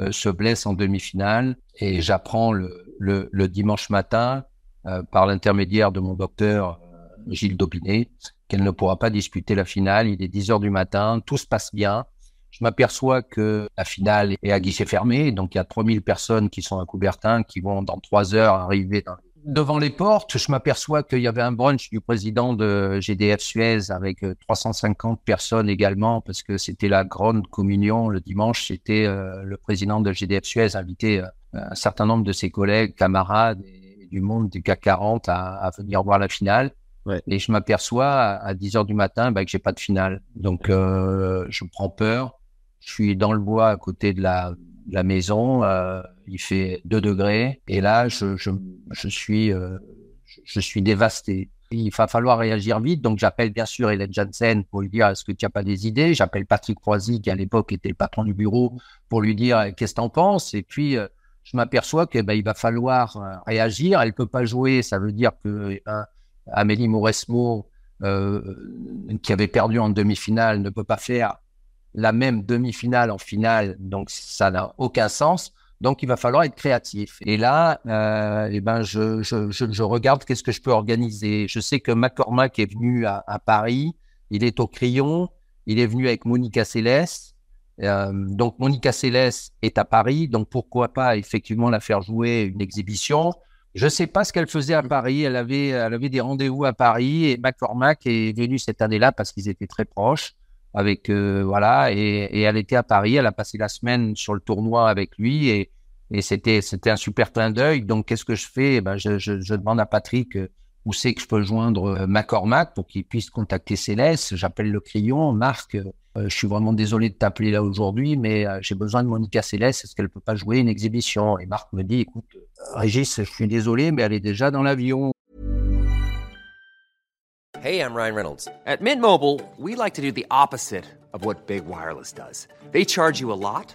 euh, se blesse en demi-finale et j'apprends le, le, dimanche matin euh, par l'intermédiaire de mon docteur euh, Gilles Daubinet qu'elle ne pourra pas disputer la finale. Il est 10 heures du matin, tout se passe bien. Je m'aperçois que la finale est à guichet fermé, donc il y a 3000 personnes qui sont à Coubertin, qui vont dans trois heures arriver devant les portes. Je m'aperçois qu'il y avait un brunch du président de GDF Suez avec euh, 350 personnes également, parce que c'était la grande communion le dimanche. C'était euh, le président de GDF Suez invité euh, un certain nombre de ses collègues, camarades et, du monde du CAC 40 à, à venir voir la finale. Ouais. Et je m'aperçois à, à 10 heures du matin bah, que j'ai pas de finale. Donc euh, je prends peur. Je suis dans le bois à côté de la de la maison. euh, il fait 2 degrés. Et là, je, je, je suis, euh, je- je suis dévasté. Il va falloir réagir vite. Donc, j'appelle bien sûr Hélène Janssen pour lui dire est-ce que tu n'as pas des idées? J'appelle Patrick Croisy, qui à l'époque était le patron du bureau, pour lui dire qu'est-ce que tu en penses? Et puis, euh, je m'aperçois que ben, il va falloir euh, réagir. Elle peut pas jouer. Ça veut dire que ben, Amélie Mauresmo, euh, qui avait perdu en demi-finale, ne peut pas faire la même demi-finale en finale, donc ça n'a aucun sens. Donc il va falloir être créatif. Et là, euh, eh ben je, regarde qu'est-ce que je peux organiser. Je sais que McCormack est venu à, à Paris, il est au Crayon, il est venu avec Monica Céleste. Euh, donc Monica Céleste est à Paris, donc pourquoi pas effectivement la faire jouer une exhibition. Je ne sais pas ce qu'elle faisait à Paris. Elle avait, elle avait des rendez-vous à Paris et McCormack est venu cette année-là parce qu'ils étaient très proches avec euh, voilà et, elle était à Paris elle a passé la semaine sur le tournoi avec lui et, c'était c'était un super clin d'œil donc qu'est-ce que je fais? Eh ben je demande à Patrick euh, où c'est que je peux joindre euh, McCormack pour qu'il puisse contacter Céleste j'appelle le crayon Marc euh, je suis vraiment désolé de t'appeler là aujourd'hui mais euh, j'ai besoin de Monica Céleste est-ce qu'elle peut pas jouer une exhibition et Marc me dit écoute euh, Régis je suis désolé mais elle est déjà dans l'avion Hey, I'm Ryan Reynolds. At Mint we like to do the opposite of what Big Wireless does. They charge you a lot,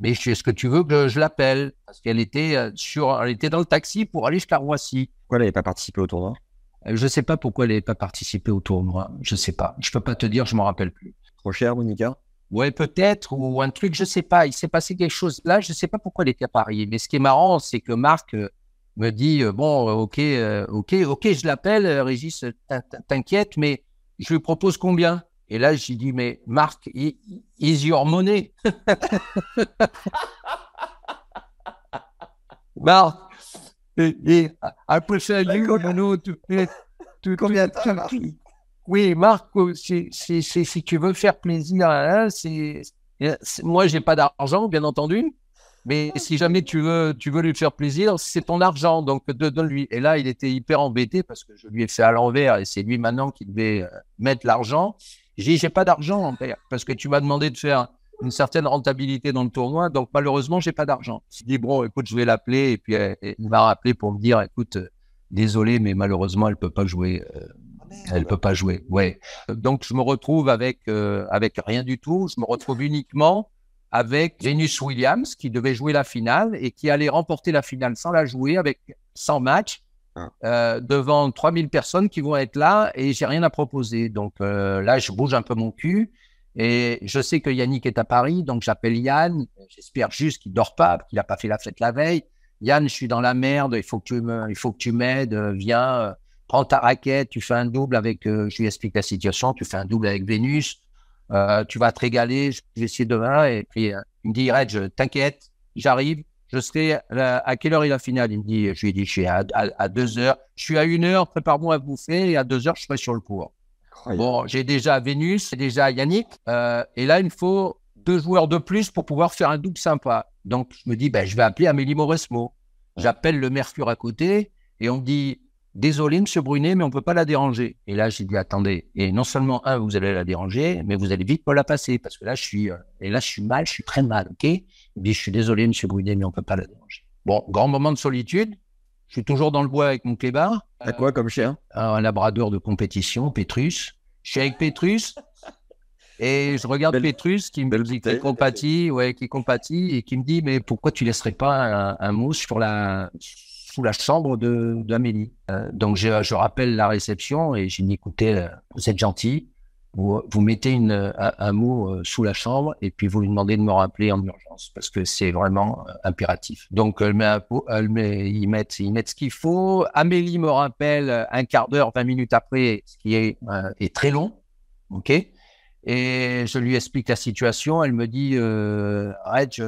Mais est-ce que tu veux que je l'appelle Parce qu'elle était euh, sur, elle était dans le taxi pour aller jusqu'à Roissy. Pourquoi elle n'avait pas participé au tournoi? Euh, Je sais pas pourquoi elle n'avait pas participé au tournoi. Je sais pas. Je peux pas te dire, je m'en rappelle plus. Trop cher, Monica? Ouais, peut-être, ou un truc, je sais pas. Il s'est passé quelque chose là, je sais pas pourquoi elle était à Paris. Mais ce qui est marrant, c'est que Marc euh, me dit bon, ok, ok, ok, je l'appelle, Régis, t'in- t'in- t'inquiète, mais je lui propose combien? Et là, j'ai dit mais Marc, is your money? Marc, et, know, to, to, Combien to- to- oui, Marc, c'est- si tu veux faire plaisir, hein, c'est, moi, j'ai pas d'argent, bien entendu, mais si jamais tu veux, tu veux lui faire plaisir, c'est ton argent, donc de- donne-lui. Et là, il était hyper embêté parce que je lui ai fait à l'envers et c'est lui maintenant qui devait euh, mettre l'argent. J'ai j'ai pas d'argent, parce que tu m'as demandé de faire une certaine rentabilité dans le tournoi, donc malheureusement, j'ai pas d'argent. Il dit, bon, écoute, je vais l'appeler, et puis euh, et il m'a rappelé pour me dire, écoute, euh, désolé, mais malheureusement, elle peut pas jouer. euh, elle peut pas jouer. Ouais. Donc je me retrouve avec euh, avec rien du tout. Je me retrouve uniquement avec Venus Williams qui devait jouer la finale et qui allait remporter la finale sans la jouer avec 100 matchs. Euh, devant 3000 personnes qui vont être là et j'ai rien à proposer. Donc euh, là, je bouge un peu mon cul et je sais que Yannick est à Paris, donc j'appelle Yann. J'espère juste qu'il dort pas, qu'il a pas fait la fête la veille. Yann, je suis dans la merde. Il faut que tu me, il faut que tu m'aides. euh, Viens. prends ta raquette, tu fais un double avec, je lui explique la situation, tu fais un double avec Vénus, tu vas te régaler, je vais essayer demain, et puis il me dit, t'inquiète, j'arrive, je serai, à, quelle heure est la finale? Il me dit, je lui ai dit, je suis à, à, à deux heures, je suis à une heure, prépare-moi à bouffer, et à deux heures, je serai sur le cours. Bon, j'ai déjà Vénus, j'ai déjà Yannick, euh, et là, il me faut deux joueurs de plus pour pouvoir faire un double sympa. Donc, je me dis, ben, je vais appeler Amélie Mauresmo. J'appelle le Mercure à côté, et on me dit, Désolé, monsieur Brunet, mais on peut pas la déranger. Et là, j'ai dit, attendez. Et non seulement, un, vous allez la déranger, mais vous allez vite pas la passer, parce que là, je suis, euh, et là, je suis mal, je suis très mal, ok? Me dit, je suis désolé, monsieur Brunet, mais on peut pas la déranger. Bon, grand moment de solitude. Je suis toujours dans le bois avec mon clébard. T'as quoi comme chien? Un labrador de compétition, Pétrus. Je suis avec Pétrus. Et je regarde Belle- Pétrus qui me dit, qui compatit, ouais, qui compatit, et qui me dit, mais pourquoi tu laisserais pas un, un mot sur la, sous la chambre d'Amélie Euh, Donc je, je rappelle la réception et j'ai dit, écoutez, euh, vous êtes gentil, vous, mettez une, un, mot euh, sous la chambre et puis vous lui demandez de me rappeler en urgence parce que c'est vraiment euh, impératif. Donc ils mettent, ce qu'il faut. Amélie me rappelle euh, un quart d'heure, 20 minutes après, ce qui est, euh, très long, ok. Et je lui explique la situation. Elle me dit, euh, Reg,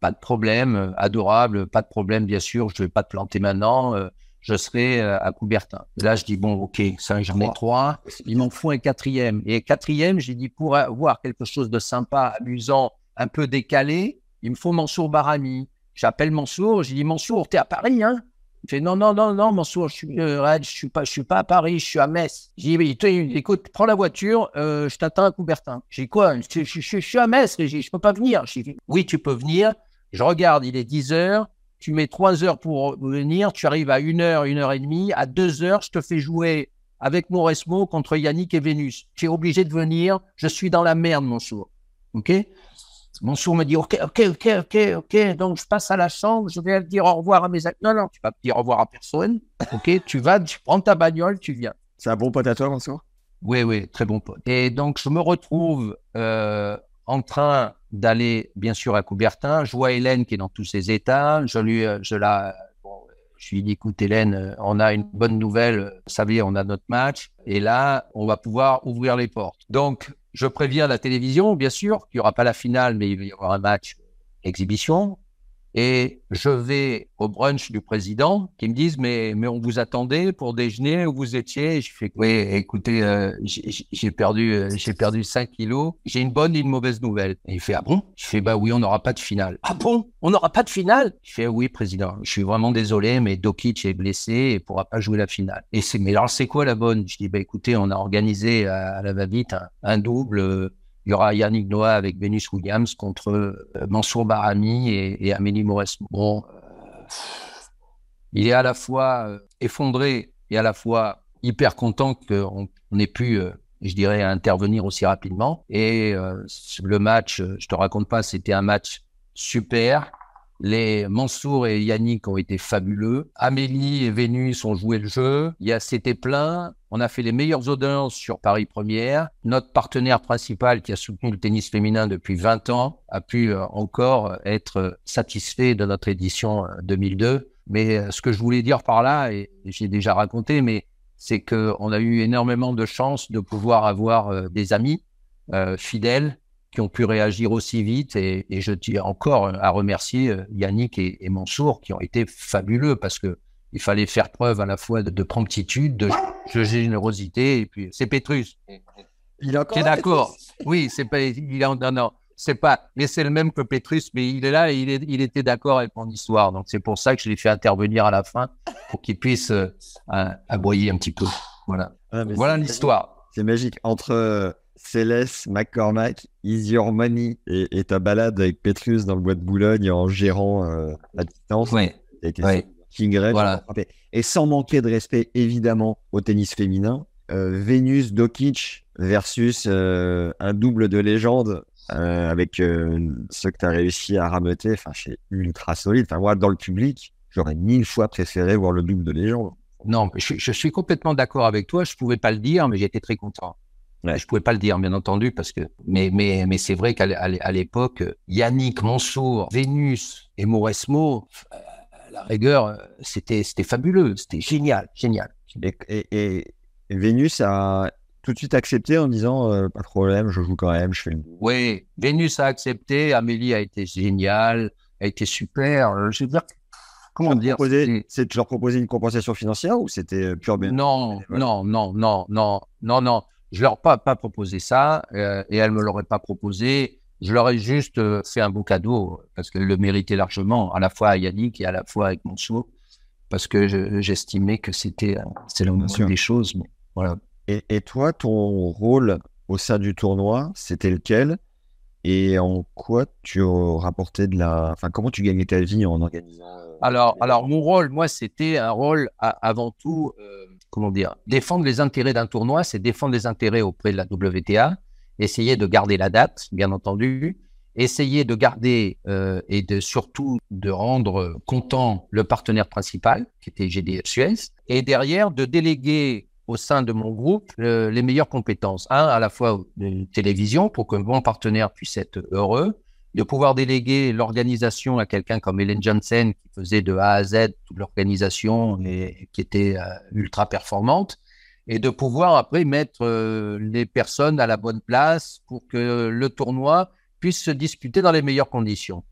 pas de problème, adorable, pas de problème, bien sûr, je vais pas te planter maintenant, je serai à Coubertin. là, je dis, bon, ok, ça, j'en ai trois, il m'en faut un quatrième. Et quatrième, j'ai dit, pour avoir quelque chose de sympa, amusant, un peu décalé, il me faut Mansour Barami. J'appelle Mansour, j'ai dit, Mansour, t'es à Paris, hein? Il fait non, non, non, non, Mansour, je suis, euh, je suis pas, je suis pas à Paris, je suis à Metz. J'ai dit, écoute, prends la voiture, euh, je t'attends à Coubertin. J'ai dit quoi? Je, je, suis à Metz, je je peux pas venir. J'ai dit, oui, tu peux venir. Je regarde, il est 10 heures. Tu mets 3 heures pour venir, tu arrives à 1 heure, 1 heure et demie. À 2 heures, je te fais jouer avec Mauresmo contre Yannick et Vénus. Tu es obligé de venir, je suis dans la merde, Mansour. OK? Mansour me dit Ok, ok, ok, ok, ok. Donc, je passe à la chambre, je vais dire au revoir à mes amis. Non, non, tu vas dire au revoir à personne. Ok, tu vas, tu prends ta bagnole, tu viens. C'est un bon pote à toi, Mansour? Oui, oui, très bon pote. Et donc, je me retrouve euh, en train d'aller, bien sûr, à Coubertin. Je vois Hélène qui est dans tous ses états. Je lui, euh, je la. je lui dis Écoute, Hélène, euh, on a une bonne nouvelle. Vous savez, on a notre match. Et là, on va pouvoir ouvrir les portes. Donc, je préviens la télévision, bien sûr, qu'il n'y aura pas la finale, mais il va y avoir un match exhibition. Et je vais au brunch du président qui me disent mais mais on vous attendait pour déjeuner où vous étiez. Je fais oui écoutez euh, j'ai perdu euh, j'ai perdu 5 kilos. J'ai une bonne et une mauvaise nouvelle. Et il fait ah bon? Je fais bah oui on n'aura pas de finale. Ah bon? On n'aura pas de finale? Je fais oui président. Je suis vraiment désolé mais Dokic est blessé et pourra pas jouer la finale. Et c'est mais alors c'est quoi la bonne? Je dis bah écoutez on a organisé à, la va-vite un, double. Euh, il y aura Yannick Noah avec Venus Williams contre euh, Mansour Barami et, Amélie Mauresmo. Bon, euh, il est à la fois euh, effondré et à la fois hyper content qu'on ait pu, je dirais, intervenir aussi rapidement. Et le match, je te raconte pas, c'était un match super. Les Mansour et Yannick ont été fabuleux. Amélie et Vénus ont joué le jeu. Il y a, c'était plein. On a fait les meilleures audiences sur Paris Première. Notre partenaire principal qui a soutenu le tennis féminin depuis 20 ans a pu euh, encore être satisfait de notre édition 2002. Euh, mais euh, ce que je voulais dire par là, et j'ai déjà raconté, mais c'est qu'on a eu énormément de chance de pouvoir avoir des amis fidèles qui ont pu réagir aussi vite. Et, je tiens encore à remercier euh, Yannick et, Mansour qui ont été fabuleux parce que il fallait faire preuve à la fois de, promptitude, de, générosité. Et puis, c'est Pétrus. Il est encore d'accord. Oui, c'est pas. Il est, non, non, c'est pas. Mais c'est le même que Pétrus, mais il est là et il, est, il était d'accord avec mon histoire. Donc, c'est pour ça que je l'ai fait intervenir à la fin pour qu'il puisse euh, aboyer un petit peu. Voilà. Ah, voilà l'histoire. C'est magique. Entre euh, Céleste, McCormack, Easy Your Money et, ta balade avec Petrus dans le bois de Boulogne en gérant euh, à distance. Oui. King voilà. Et sans manquer de respect, évidemment, au tennis féminin. Euh, Vénus Dokic versus euh, un double de légende avec ce que tu as réussi à rameuter. Enfin, c'est ultra solide. Enfin, moi, dans le public, j'aurais mille fois préféré voir le double de légende. Non, je, je suis complètement d'accord avec toi. Je ne pouvais pas le dire, mais j'étais très content. Je Je pouvais pas le dire, bien entendu, parce que, mais, mais, mais c'est vrai qu'à l'époque, Yannick, Mansour, Vénus et Mauresmo, euh, la rigueur, euh, c'était, c'était fabuleux, c'était génial, génial. Et, et, Vénus a tout de suite accepté en disant euh, pas de problème, je joue quand même, je fais le. Oui, Vénus a accepté, Amélie a été géniale, a été super. Je veux dire, comment dire C'est tu leur proposais une compensation financière ou c'était pure Non, non, non, non, non, non, non. Je leur ai pas, pas proposé ça euh, et elle me l'aurait pas proposé. Je leur ai juste euh, fait un beau cadeau parce qu'elle le méritait largement, à la fois à Yannick et à la fois avec Monceau, parce que j'estimais que c'était c'est la des choses. Mais voilà. Et, et, toi, ton rôle au sein du tournoi, c'était lequel? Et en quoi tu rapportais de la. Enfin, comment tu gagnais ta vie en organisant euh, Alors, alors mon rôle, moi, c'était un rôle avant tout comment dire, défendre les intérêts d'un tournoi, c'est défendre les intérêts auprès de la WTA, essayer de garder la date, bien entendu, essayer de garder euh, et de surtout de rendre content le partenaire principal, qui était GDF Suez, et derrière de déléguer au sein de mon groupe euh, les meilleures compétences. À la fois de télévision pour que mon partenaire puisse être heureux, de pouvoir déléguer l'organisation à quelqu'un comme Hélène Janssen qui faisait de A à Z toute l'organisation et qui était euh, ultra performante et de pouvoir après mettre euh, les personnes à la bonne place pour que le tournoi puisse se disputer dans les meilleures conditions.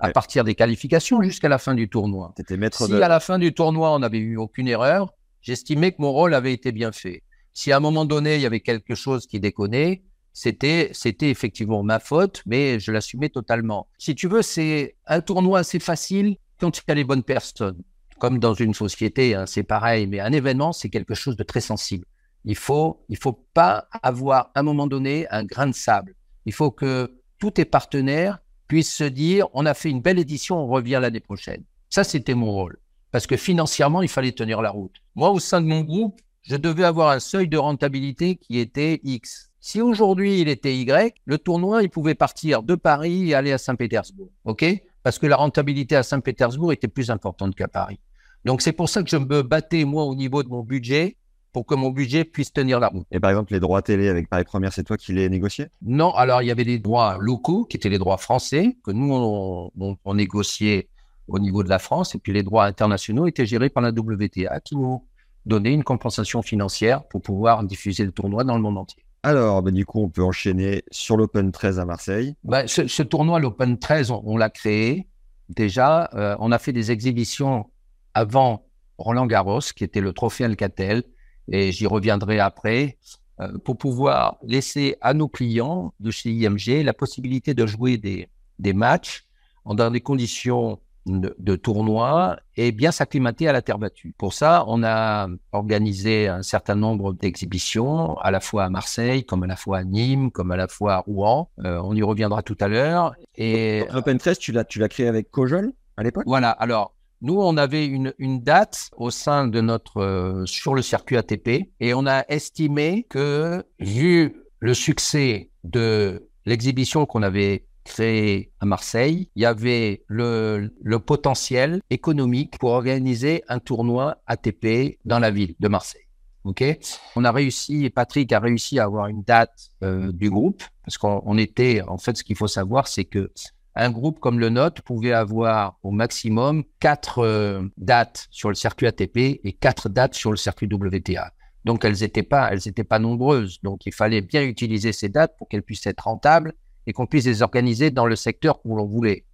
à partir des qualifications jusqu'à la fin du tournoi. Maître Si de. à la fin du tournoi, on n'avait eu aucune erreur, j'estimais que mon rôle avait été bien fait. Si à un moment donné, il y avait quelque chose qui déconnait, c'était, c'était effectivement ma faute, mais je l'assumais totalement. Si tu veux, c'est un tournoi assez facile quand il y a les bonnes personnes. Comme dans une société, hein, c'est pareil, mais un événement, c'est quelque chose de très sensible. Il faut, il faut pas avoir à un moment donné un grain de sable. Il faut que tous tes partenaires puissent se dire, on a fait une belle édition, on revient l'année prochaine. Ça, c'était mon rôle. Parce que financièrement, il fallait tenir la route. Moi, au sein de mon groupe, je devais avoir un seuil de rentabilité qui était X. Si aujourd'hui il était Y, le tournoi, il pouvait partir de Paris et aller à Saint-Pétersbourg. OK? Parce que la rentabilité à Saint-Pétersbourg était plus importante qu'à Paris. Donc, c'est pour ça que je me battais, moi, au niveau de mon budget, pour que mon budget puisse tenir la route. Et par exemple, les droits télé avec Paris Première, c'est toi qui les négociais? Non, alors il y avait des droits locaux qui étaient les droits français que nous on, on- on négociait au niveau de la France et puis les droits internationaux étaient gérés par la WTA qui nous donnait une compensation financière pour pouvoir diffuser le tournoi dans le monde entier. Alors, bah, du coup, on peut enchaîner sur l'Open 13 à Marseille. Ben, ce, tournoi, l'Open 13, on, l'a créé déjà. euh, on a fait des exhibitions avant Roland Garros, qui était le trophée Alcatel, et j'y reviendrai après, euh, pour pouvoir laisser à nos clients de chez IMG la possibilité de jouer des, des matchs dans des conditions de, de tournoi et bien s'acclimater à la terre battue. Pour ça, on a organisé un certain nombre d'exhibitions, à la fois à Marseille, comme à la fois à Nîmes, comme à la fois à Rouen. Euh, on y reviendra tout à l'heure. Et L'Open 13, tu l'as, tu l'as créé avec Kojol à l'époque? Voilà. Alors, nous, on avait une, une date au sein de notre euh, sur le circuit ATP et on a estimé que vu le succès de l'exhibition qu'on avait créée à Marseille, il y avait le, potentiel économique pour organiser un tournoi ATP dans la ville de Marseille. Ok, on a réussi, Patrick a réussi à avoir une date euh, du groupe parce qu'on on était, en fait, ce qu'il faut savoir, c'est que un groupe comme le nôtre pouvait avoir au maximum quatre euh, dates sur le circuit ATP et quatre dates sur le circuit WTA. Donc elles n'étaient pas, elles étaient pas nombreuses. Donc il fallait bien utiliser ces dates pour qu'elles puissent être rentables et qu'on puisse les organiser dans le secteur où l'on voulait.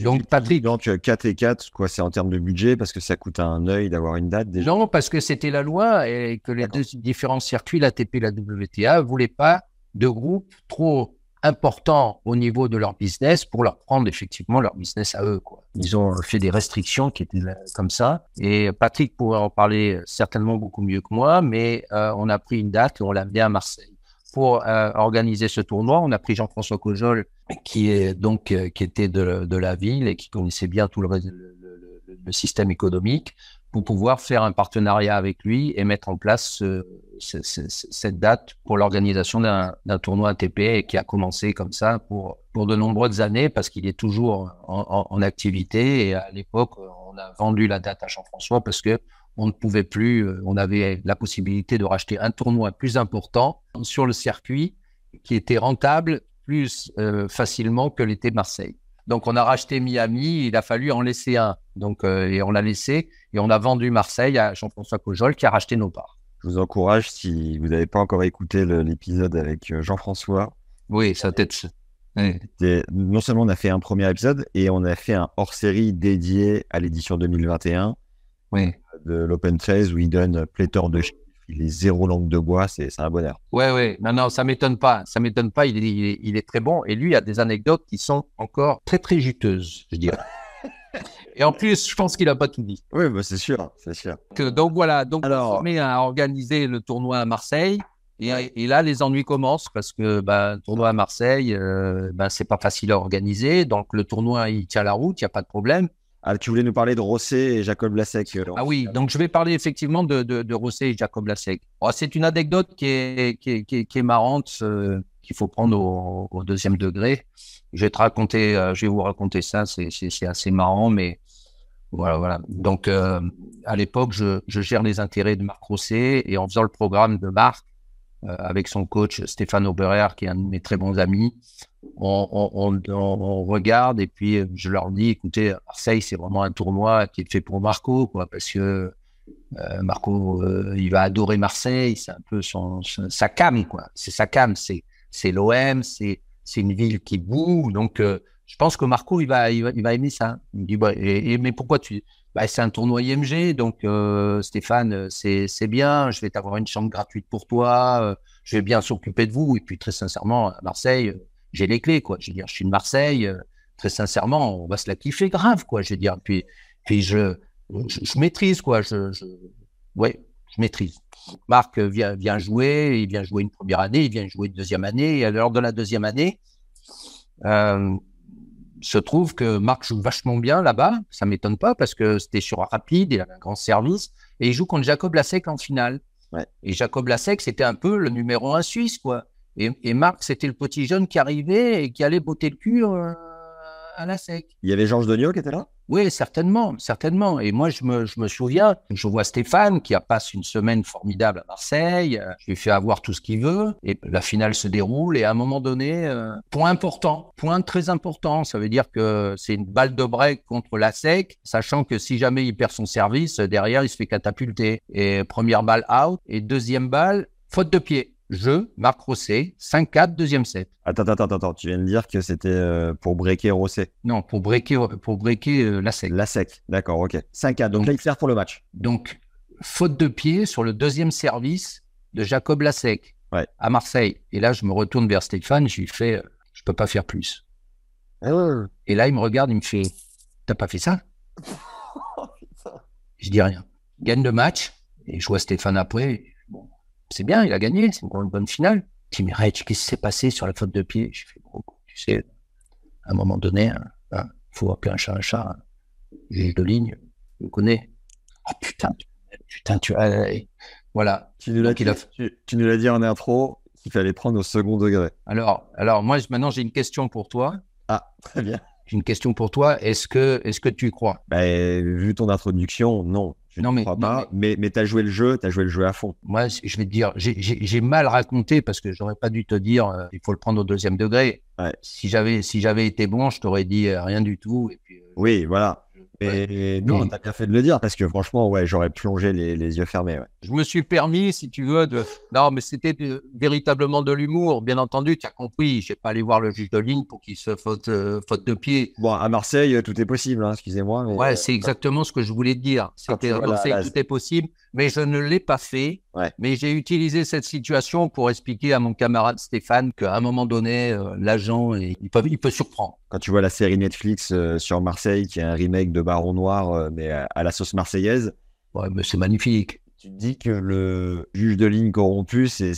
Donc Patrick, Donc, euh, 4 et 4, quoi, c'est en termes de budget parce que ça coûte un œil d'avoir une date déjà. non parce que c'était la loi et que les deux différents circuits, l'ATP et la WTA, voulaient pas de groupes trop importants au niveau de leur business pour leur prendre effectivement leur business à eux. Quoi. Ils ont fait des restrictions qui étaient euh, comme ça. Et Patrick pourrait en parler certainement beaucoup mieux que moi, mais euh, on a pris une date et on l'a amené à Marseille. Pour euh, organiser ce tournoi, on a pris Jean-François Cojol, qui est donc euh, qui était de, la ville et qui connaissait bien tout le, système économique pour pouvoir faire un partenariat avec lui et mettre en place ce, ce, ce, cette date pour l'organisation d'un tournoi ATP qui a commencé comme ça pour, pour de nombreuses années parce qu'il est toujours en, en, activité. Et à l'époque, on a vendu la date à Jean-François parce que on ne pouvait plus, on avait la possibilité de racheter un tournoi plus important sur le circuit qui était rentable plus euh, facilement que l'était Marseille. Donc, on a racheté Miami, il a fallu en laisser un. Donc, euh, et on l'a laissé et on a vendu Marseille à Jean-François Cojol qui a racheté nos parts. Je vous encourage, si vous n'avez pas encore écouté l'épisode avec euh, Jean-François. Oui, ça. Oui. Non seulement on a fait un premier épisode et on a fait un hors-série dédié à l'édition 2021 oui. de l'Open 13 où il donne pléthore de chiffres. Il est zéro langue de bois, c'est un bonheur. Ouais, ouais. Non, non, ça m'étonne pas. Ça m'étonne pas. Il est, il, est, il est, très bon. Et lui, a des anecdotes qui sont encore très, très juteuses, je dirais. Et en plus, je pense qu'il n'a pas tout dit. Oui, bah c'est sûr, c'est sûr. Que, donc voilà, donc Alors, on se met à organiser le tournoi à Marseille. Et, et là, les ennuis commencent parce que bah, le tournoi à Marseille, euh, bah, c'est pas facile à organiser. Donc le tournoi, il tient la route, il n'y a pas de problème. Ah, tu voulais nous parler de Rosset et Jacob Lasek. Euh, ah oui, donc je vais parler effectivement de, de, Rosset et Jacob Lasek. Oh, c'est une anecdote qui est, qui est, qui est, marrante, euh, qu'il faut prendre au, deuxième degré. Je vais te raconter, euh, je vais vous raconter ça, c'est assez marrant, mais voilà, voilà. Donc à l'époque, je, je, gère les intérêts de Marc Rosset et en faisant le programme de Marc avec son coach Stéphane Auberer, qui est un de mes très bons amis, on, regarde et puis je leur dis, écoutez, Marseille, c'est vraiment un tournoi qui est fait pour Marco, quoi, parce que euh, Marco, euh, il va adorer Marseille, c'est un peu son, sa cam, quoi. C'est sa cam, c'est c'est l'OM, c'est c'est une ville qui boue, donc euh, je pense que Marco, il va, il va, il va aimer ça. Il me dit, bah, mais pourquoi tu. Bah, c'est un tournoi IMG, donc euh, Stéphane, euh, c'est c'est bien. Je vais t'avoir une chambre gratuite pour toi. euh, je vais bien s'occuper de vous. Et puis, très sincèrement, à Marseille, euh, j'ai les clés, quoi. Je veux dire, je suis de Marseille. euh, très sincèrement, on va se la kiffer grave, quoi. Je veux dire, puis, puis je, je, je maîtrise, quoi. Je, je, ouais, je maîtrise. Marc vient, vient jouer, il vient jouer une première année, il vient jouer une deuxième année. Et à l'heure de la deuxième année, euh, se trouve que Marc joue vachement bien là-bas. Ça m'étonne pas parce que c'était sur un rapide, il avait un grand service. Et il joue contre Jacob Lasek en finale. Ouais. Et Jacob Lasek, c'était un peu le numéro un suisse, quoi. Et, et Marc, c'était le petit jeune qui arrivait et qui allait botter le cul euh, à Lasek. Il y avait Georges Degnaud qui était là? Oui, certainement, certainement. Et moi, je me, je me souviens, je vois Stéphane qui a passé une semaine formidable à Marseille. euh, Je lui fais avoir tout ce qu'il veut. Et la finale se déroule. Et à un moment donné, euh, point important, point très important. Ça veut dire que c'est une balle de break contre la SEC, sachant que si jamais il perd son service, derrière, il se fait catapulter. Et première balle out. Et deuxième balle, faute de pied. Jeu, Marc Rosset, 5-4, deuxième set. Attends, attends, attends, attends, tu viens de dire que c'était euh, pour breaker Rosset. Non, pour breaker, pour breaker euh, la SEC. La sec, d'accord, ok. 5-4, donc là il sert pour le match. Donc, faute de pied sur le deuxième service de Jacob Lasek Ouais. à Marseille. Et là, je me retourne vers Stéphane, je lui fais, euh, je peux pas faire plus. Ah. Et là, il me regarde, il me fait, t'as pas fait ça? Je dis rien. Gagne le match, et je vois Stéphane après. Bon, c'est bien, il a gagné, c'est une bonne finale. Mais Reg, qu'est-ce qui s'est passé sur la faute de pied? Je fais, gros, tu sais, à un moment donné, hein, hein, faut appeler un chat un chat. hein. Juge de ligne, je le connais. Oh putain, tu- putain, tu as. Voilà. Tu nous l'as dit, il tu, tu nous l'as dit en intro qu'il fallait prendre au second degré. Alors, alors moi, maintenant, j'ai une question pour toi. Ah, très bien. J'ai une question pour toi. Est-ce que, est-ce que tu y crois? Bah, vu ton introduction, non. Je Non, ne mais- crois non, pas. Mais, mais, tu as joué le jeu, tu as joué le jeu à fond. Moi, je vais te dire, j'ai- mal raconté parce que j'aurais pas dû te dire, euh, il faut le prendre au deuxième degré. Ouais. Si j'avais, si j'avais été bon, je t'aurais dit euh, rien du tout. Et puis, euh, Oui, voilà. Mais non, Et- t'as bien fait de le dire parce que franchement, ouais, j'aurais plongé les, les yeux fermés. ouais. je me suis permis, si tu veux, de. Non, mais c'était de- véritablement de l'humour, bien entendu. Tu as compris. Je vais pas aller voir le juge de ligne pour qu'il se faute, euh, faute de pied. Bon, à Marseille, tout est possible, hein, excusez-moi. mais, Ouais, euh, c'est exactement ce que je voulais te dire. tu C'était la- tout est possible, mais je ne l'ai pas fait. Ouais. Mais j'ai utilisé cette situation pour expliquer à mon camarade Stéphane qu'à un moment donné, euh, l'agent, il peut, il peut surprendre. Quand tu vois la série Netflix euh, sur Marseille, qui est un remake de Baron Noir, euh, mais à, à la sauce marseillaise, Ouais, mais c'est magnifique. tu te dis que le juge de ligne corrompu, c'est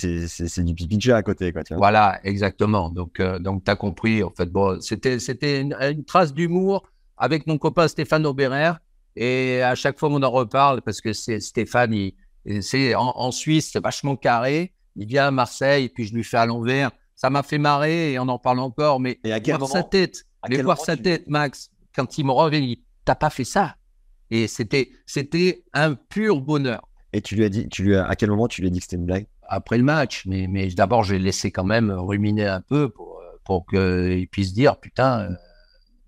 du pipi de chat à côté. Quoi. Voilà, exactement. Donc, donc tu as compris. En fait, bon, c'était, une, une trace d'humour avec mon copain Stéphane Aubérer. Et à chaque fois, on en reparle parce que c'est Stéphane, il, c'est en, en Suisse, c'est vachement carré. Il vient à Marseille et puis je lui fais à l'envers. Ça m'a fait marrer et on en parle encore. Mais Et à quel voir sa tête, à quel voir sa tu- tête, Max, quand il me revient, il dit, t'as pas fait ça. Et c'était, c'était un pur bonheur Et tu lui as dit, tu lui as, à quel moment tu lui as dit que c'était une blague? Après le match. Mais, mais d'abord, j'ai laissé quand même ruminer un peu pour, pour qu'il puisse dire putain, euh,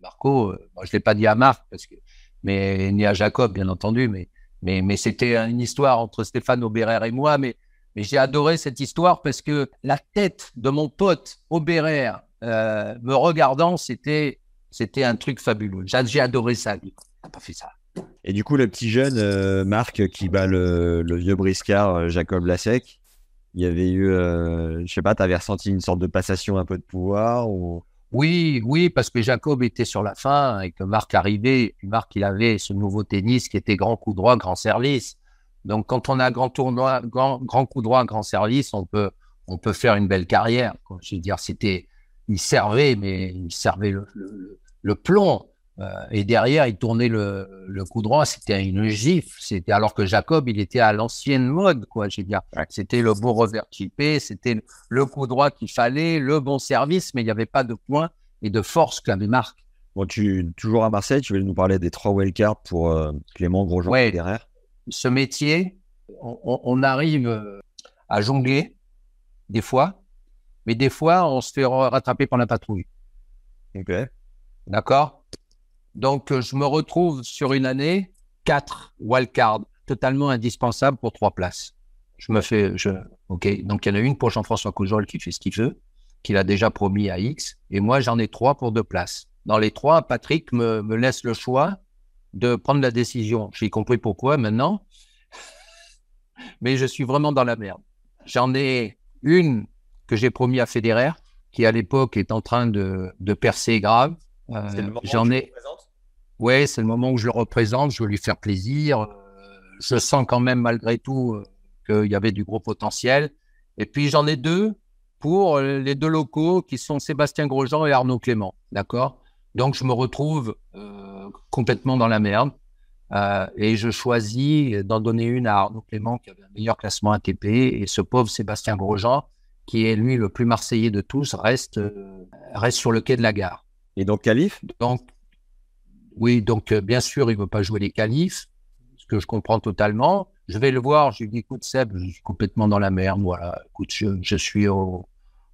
Marco, euh, moi, je ne l'ai pas dit à Marc, parce que, mais, ni à Jacob, bien entendu, mais, mais, mais c'était une histoire entre Stéphane Aubérer et moi. Mais, mais j'ai adoré cette histoire parce que la tête de mon pote Aubérer euh, me regardant, c'était, c'était un truc fabuleux. J'ai adoré ça. Pas fait ça. Et du coup, le petit jeune, euh, Marc, qui bat le, le vieux briscard, euh, Jacob Lasek, il y avait eu, euh, je sais pas, tu avais ressenti une sorte de passation un peu de pouvoir ou... Oui, oui, parce que Jacob était sur la fin et que Marc arrivait. Et puis Marc, il avait ce nouveau tennis qui était grand coup droit, grand service. Donc, quand on a grand tournoi, grand, grand coup droit, grand service, on peut, on peut faire une belle carrière. Je veux dire, c'était, il servait, mais il servait le, le- le plomb. Euh, et derrière, il tournait le, le coup droit. C'était une gifle. C'était alors que Jacob, il était à l'ancienne mode, quoi. Veux dire, c'était le beau revers chippé, c'était le- coup droit qu'il fallait, le bon service, mais il n'y avait pas de points et de force qu'avait Marc. Bon, tu, toujours à Marseille, tu voulais nous parler des trois wildcards pour euh, Clément Grosjean Ouais. derrière? Ce métier, on, on- on arrive euh, à jongler, des fois, mais des fois, on se fait rattraper par la patrouille. Ok. D'accord? Donc, euh, je me retrouve sur une année, quatre wildcards, totalement indispensables pour trois places. Je me fais, ok. Donc, il y en a une pour Jean-François Coujol qui fait ce qu'il veut, qu'il a déjà promis à X, et moi, j'en ai trois pour deux places. dans les trois, Patrick me, me laisse le choix de prendre la décision. J'ai compris pourquoi maintenant, mais je suis vraiment dans la merde. J'en ai une que j'ai promis à Federer, qui à l'époque est en train de, de percer grave. Euh, J'en ai. Ouais, c'est le moment où je le représente. Je veux lui faire plaisir. Euh, je sens quand même malgré tout euh, qu'il y avait du gros potentiel. Et puis j'en ai deux pour les deux locaux qui sont Sébastien Grosjean et Arnaud Clément. D'accord? Donc je me retrouve euh, complètement dans la merde. Euh, et je choisis d'en donner une à Arnaud Clément qui avait un meilleur classement ATP et ce pauvre Sébastien Grosjean qui est lui le plus marseillais de tous reste euh, reste sur le quai de la gare. Et donc Calif Donc oui, donc euh, bien sûr il veut pas jouer les qualifs, ce que je comprends totalement. Je vais le voir, je lui dis écoute Seb, je suis complètement dans la merde, voilà, écoute je, je suis au,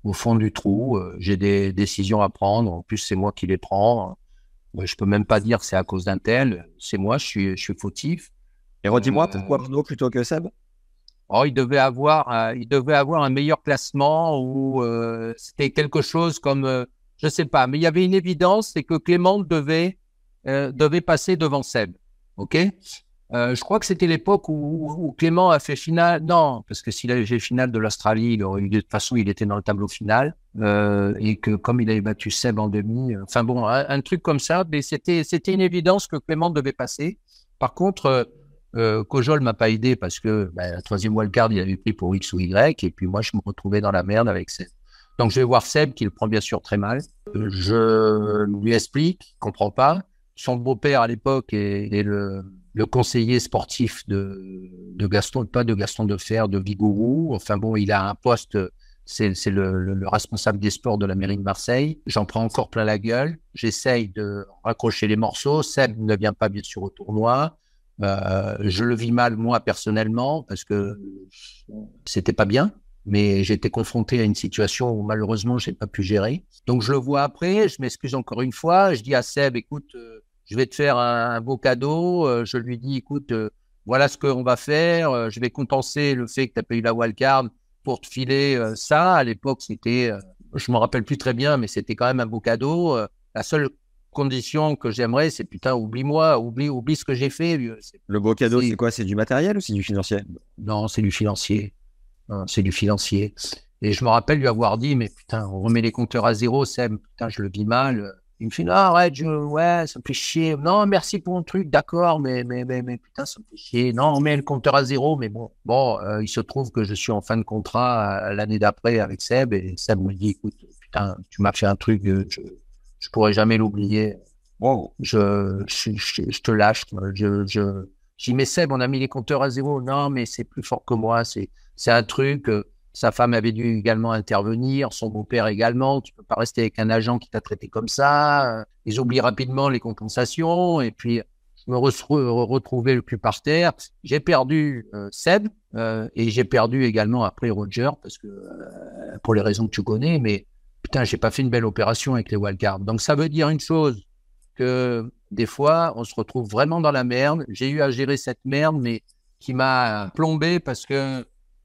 au fond du trou, euh, j'ai des décisions à prendre, en plus c'est moi qui les prends. Ouais, Je peux même pas dire que c'est à cause d'un tel, c'est moi, je suis, je suis fautif. Et redis-moi, Euh, pourquoi Arnaud plutôt que Seb? Oh, il devait avoir, euh, il devait avoir un meilleur classement ou euh, c'était quelque chose comme, euh, je sais pas, mais il y avait une évidence, c'est que Clément devait euh, devait passer devant Seb. Ok? Euh, je crois que c'était l'époque où, Clément a fait finale. Non, parce que s'il avait fait finale de l'Australie, il aurait eu de toute façon, il était dans le tableau final euh, et que comme il avait battu Seb en demi, enfin bon, un, truc comme ça, mais c'était une évidence que Clément devait passer. Par contre. euh, Kojol m'a pas aidé parce que ben, la troisième wildcard, il avait pris pour X ou Y, et puis moi, je me retrouvais dans la merde avec Seb. Donc, je vais voir Seb, qui le prend bien sûr très mal. Je lui explique, il comprend pas. Son beau-père, à l'époque, est, est le, le conseiller sportif de, de Gaston, pas de Gaston de Fer, de Vigourou. Enfin bon, il a un poste, c'est le responsable des sports de la mairie de Marseille. J'en prends encore plein la gueule. J'essaye de raccrocher les morceaux. Seb ne vient pas bien sûr au tournoi. Euh, je le vis mal moi personnellement parce que c'était pas bien, mais j'étais confronté à une situation où malheureusement j'ai pas pu gérer. Donc je le vois après, je m'excuse encore une fois, je dis à Seb, écoute, euh, je vais te faire un, un beau cadeau. Euh, je lui dis, écoute, euh, voilà ce qu'on va faire. Je vais compenser le fait que tu n'as pas eu la wildcard pour te filer ça. À l'époque, c'était, je me rappelle plus très bien, mais c'était quand même un beau cadeau. La seule condition que j'aimerais, c'est putain, oublie-moi, oublie, oublie ce que j'ai fait. Le beau cadeau, c'est quoi? C'est du matériel ou c'est du financier? Non, c'est du financier. Non, c'est du financier. Et je me rappelle lui avoir dit, mais putain, on remet les compteurs à zéro, Seb. Putain, je le vis mal. Il me fait, non, arrête, je, ouais, ça me fait chier. Non, merci pour mon truc, d'accord, mais, mais, mais, mais putain, ça me fait chier. Non, on met le compteur à zéro, mais bon. Bon, euh, il se trouve que je suis en fin de contrat euh, l'année d'après avec Seb, et Seb me dit, écoute, putain, tu m'as fait un truc, euh, je, je pourrais jamais l'oublier Wow. je, je, je, je te lâche. Je, je dis, mais Seb, on a mis les compteurs à zéro. Non, mais c'est plus fort que moi. C'est, c'est un truc. euh, sa femme avait dû également intervenir, son beau-père également. Tu peux pas rester avec un agent qui t'a traité comme ça. Euh, Ils oublient rapidement les compensations. Et puis, je me retrouvé le cul par terre. J'ai perdu euh, Seb euh, et j'ai perdu également après Roger parce que pour les raisons que tu connais. Mais putain, j'ai pas fait une belle opération avec les wildcards. Donc ça veut dire une chose que des fois, on se retrouve vraiment dans la merde. J'ai eu à gérer cette merde, mais qui m'a plombé parce que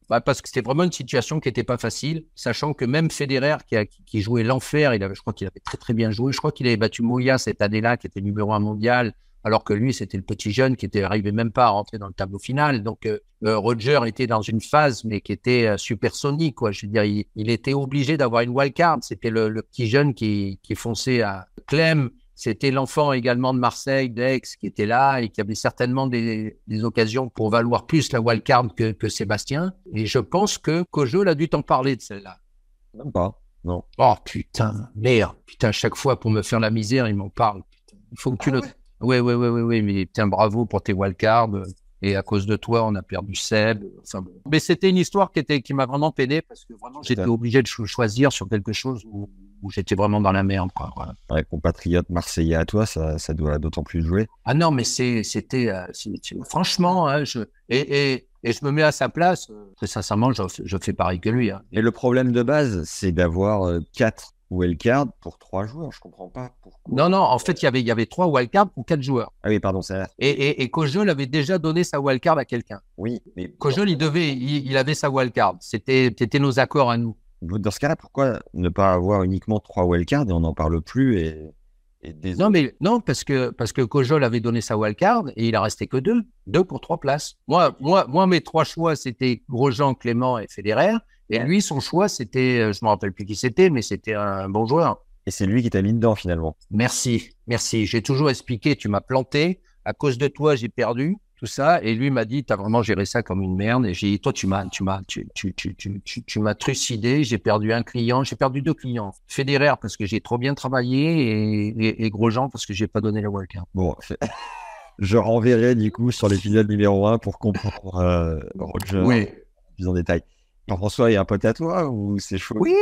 bah, parce que c'était vraiment une situation qui n'était pas facile, sachant que même Federer, qui, a, qui jouait l'enfer, il avait, je crois qu'il avait très très bien joué. Je crois qu'il avait battu Moya cette année-là, qui était numéro un mondial, alors que lui, c'était le petit jeune qui était arrivé même pas à rentrer dans le tableau final. Donc euh, euh, Roger était dans une phase, mais qui était euh, supersonique, quoi. Je veux dire, il, était obligé d'avoir une wildcard. C'était le, le petit jeune qui, qui fonçait à Clem. C'était l'enfant également de Marseille, d'Aix, qui était là et qui avait certainement des, des occasions pour valoir plus la wildcard que, que Sébastien. Et je pense que Kojo a dû t'en parler de celle-là. Même pas. Non. Oh putain, merde. Putain, chaque fois pour me faire la misère, il m'en parle. Il faut que tu le. Ouais, ouais, ouais, ouais, ouais, mais putain, bravo pour tes wildcards. Et à cause de toi, on a perdu Seb. Enfin, bon. Mais c'était une histoire qui était, qui m'a vraiment peiné parce que vraiment, j'étais obligé de cho- choisir sur quelque chose où, où j'étais vraiment dans la merde, quoi. Voilà. Ouais, compatriote marseillais à toi, ça, ça doit d'autant plus jouer. Ah non, mais c'était, euh, franchement, hein, je, et, et, et je me mets à sa place. euh, Très sincèrement, je, je fais pareil que lui. Hein. Et le problème de base, c'est d'avoir euh, quatre wildcards pour trois joueurs. Je comprends pas pourquoi. Non, non, en fait, il y avait, il y avait trois wildcards pour quatre joueurs. Ah oui, pardon, c'est vrai. Et, et, et Kojol avait déjà donné sa wildcard à quelqu'un. Oui, mais Kojol, il devait, il, il avait sa wildcard. C'était, c'était nos accords à nous. Dans ce cas-là, pourquoi ne pas avoir uniquement trois wildcards et on n'en parle plus et, Et des Non, mais non, parce que, parce que Kojol avait donné sa wildcard et il a resté que deux. Deux pour trois places. Moi, moi, moi mes trois choix, c'était Grosjean, Clément et Federer. Et lui, son choix, c'était, euh, je me rappelle plus qui c'était, mais c'était un bon joueur. Et c'est lui qui t'a mis dedans finalement. Merci, merci. J'ai toujours expliqué, tu m'as planté. À cause de toi, j'ai perdu tout ça. Et lui m'a dit, tu as vraiment géré ça comme une merde. Et j'ai dit, toi, tu m'as, tu m'as, tu, tu, tu, tu, tu, tu m'as trucidé. J'ai perdu un client, j'ai perdu deux clients. Fédéraire parce que j'ai trop bien travaillé et, et, et Grosjean parce que j'ai pas donné la wildcard. Bon, je renverrai du coup sur l'épisode numéro 1 pour comprendre euh, Roger Oui, plus en détail. Jean-François, il y a un pote à toi ou c'est chaud? Oui.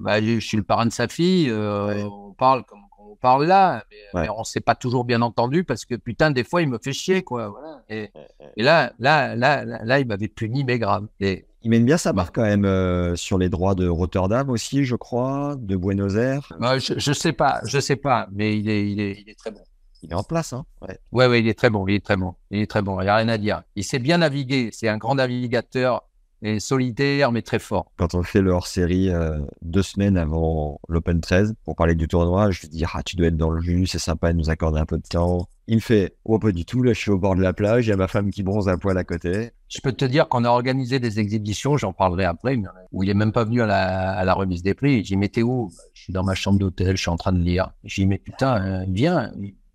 Bah, je je suis le parrain de sa fille. euh, Ouais. On parle comme on parle là, mais, Ouais. mais on s'est pas toujours bien entendu parce que putain, des fois, il me fait chier, quoi. Voilà. Et, et là, là, là, là, là, il m'avait puni, mais grave. Et, Il mène bien sa barre quand même euh, sur les droits de Rotterdam aussi, je crois, de Buenos Aires. bah, je, je sais pas, je sais pas, mais il est, il est, il est très bon. Il est en place, hein ouais. Ouais, ouais, il est très bon, il est très bon, il est très bon. Il y a rien à dire. Il sait bien naviguer. C'est un grand navigateur et solitaire, mais très fort. Quand on fait le hors-série euh, deux semaines avant l'Open 13 pour parler du tournoi, je lui dis ah tu dois être dans le jus, c'est sympa de nous accorder un peu de temps. Il me fait oh pas du tout, là je suis au bord de la plage, il y a ma femme qui bronze à poil à côté. Je peux te dire qu'on a organisé des exhibitions, j'en parlerai après, mais où il est même pas venu à la, à la remise des prix. J'ai dit, mais t'es où? Bah, Je suis dans ma chambre d'hôtel, je suis en train de lire. J'ai dit, mais putain, euh, viens.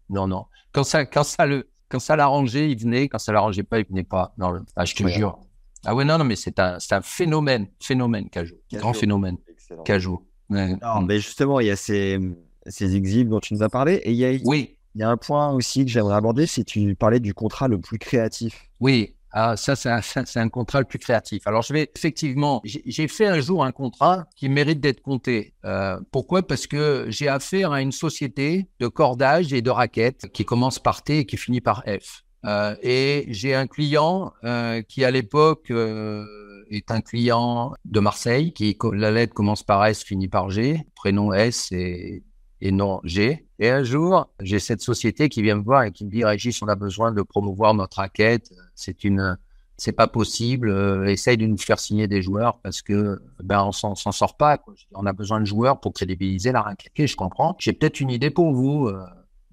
Non, non. Quand ça, quand ça le, quand ça l'arrangeait, il venait. Quand ça l'arrangeait pas, il venait pas. Non, ah, je te Ouais. jure. Ah ouais, non, non, mais c'est un, c'est un phénomène, phénomène, Cajou. Grand phénomène, Excellent. Cajou. Ouais. Non, mais justement, il y a ces, ces exhibes dont tu nous as parlé et il y a, il Oui, y a un point aussi que j'aimerais aborder, c'est tu parlais du contrat le plus créatif. Oui, ah, ça, c'est un, un contrat le plus créatif. Alors, je vais effectivement, j'ai j'ai fait un jour un contrat qui mérite d'être compté. Euh, pourquoi? Parce que j'ai affaire à une société de cordage et de raquettes qui commence par T et qui finit par F. Euh, et j'ai un client euh, qui, à l'époque, euh, est un client de Marseille, qui la lettre commence par S, finit par G, prénom S et et non G. Et un jour, j'ai cette société qui vient me voir et qui me dit Régis, on a besoin de promouvoir notre raquette. C'est une, c'est pas possible. Euh, essaye de nous faire signer des joueurs parce que ben on s'en sort pas. Quoi. On a besoin de joueurs pour crédibiliser la raquette. Ok, je comprends. J'ai peut-être une idée pour vous.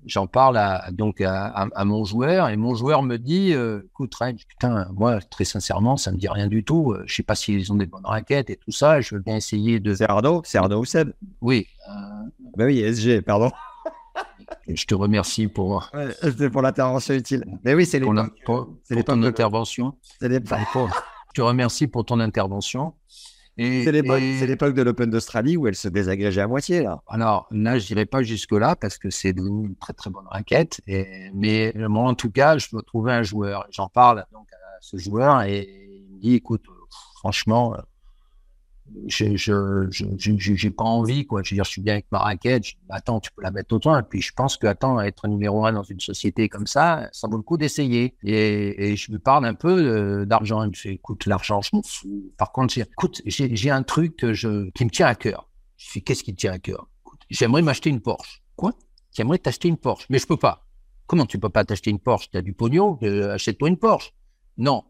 J'en parle à, donc à, à, à mon joueur et mon joueur me dit euh, écoute putain moi très sincèrement ça me dit rien du tout. Euh, je sais pas s'ils ont des bonnes raquettes et tout ça. Je veux bien essayer de C'est Arnaud C'est Arnaud ou Seb. Oui. Euh, Bah oui, SG, pardon. je te remercie pour Ouais, pour l'intervention utile. Mais oui, c'est les pour, la- pour- ton intervention. C'est l'époque. Je te remercie pour ton intervention c'est l'époque- et- de l'Open d'Australie où elle se désagrégeait à moitié, là. Alors là, je n'irai pas jusque-là parce que c'est une très très bonne raquette. Et, mais moi, en tout cas, je dois trouver un joueur. J'en parle donc à ce joueur et il me dit, écoute, euh, franchement, euh, je je je je- je- j'ai pas envie quoi. Je veux dire, je suis bien avec ma raquette. Je attends, tu peux la mettre autant. Et puis je pense que être numéro un dans une société comme ça, ça vaut le coup d'essayer. Et, je lui parle un peu d'argent. Il me fait, écoute, l'argent, je m'en fous. Par contre, j'ai, écoute, j'ai un truc je qui me tient à cœur. Je fais, qu'est-ce qui te tient à cœur? J'aimerais m'acheter une Porsche. Quoi? J'aimerais t'acheter une Porsche, mais je peux pas. Comment tu peux pas t'acheter une Porsche? Tu as du pognon, euh, achète-toi une Porsche. Non,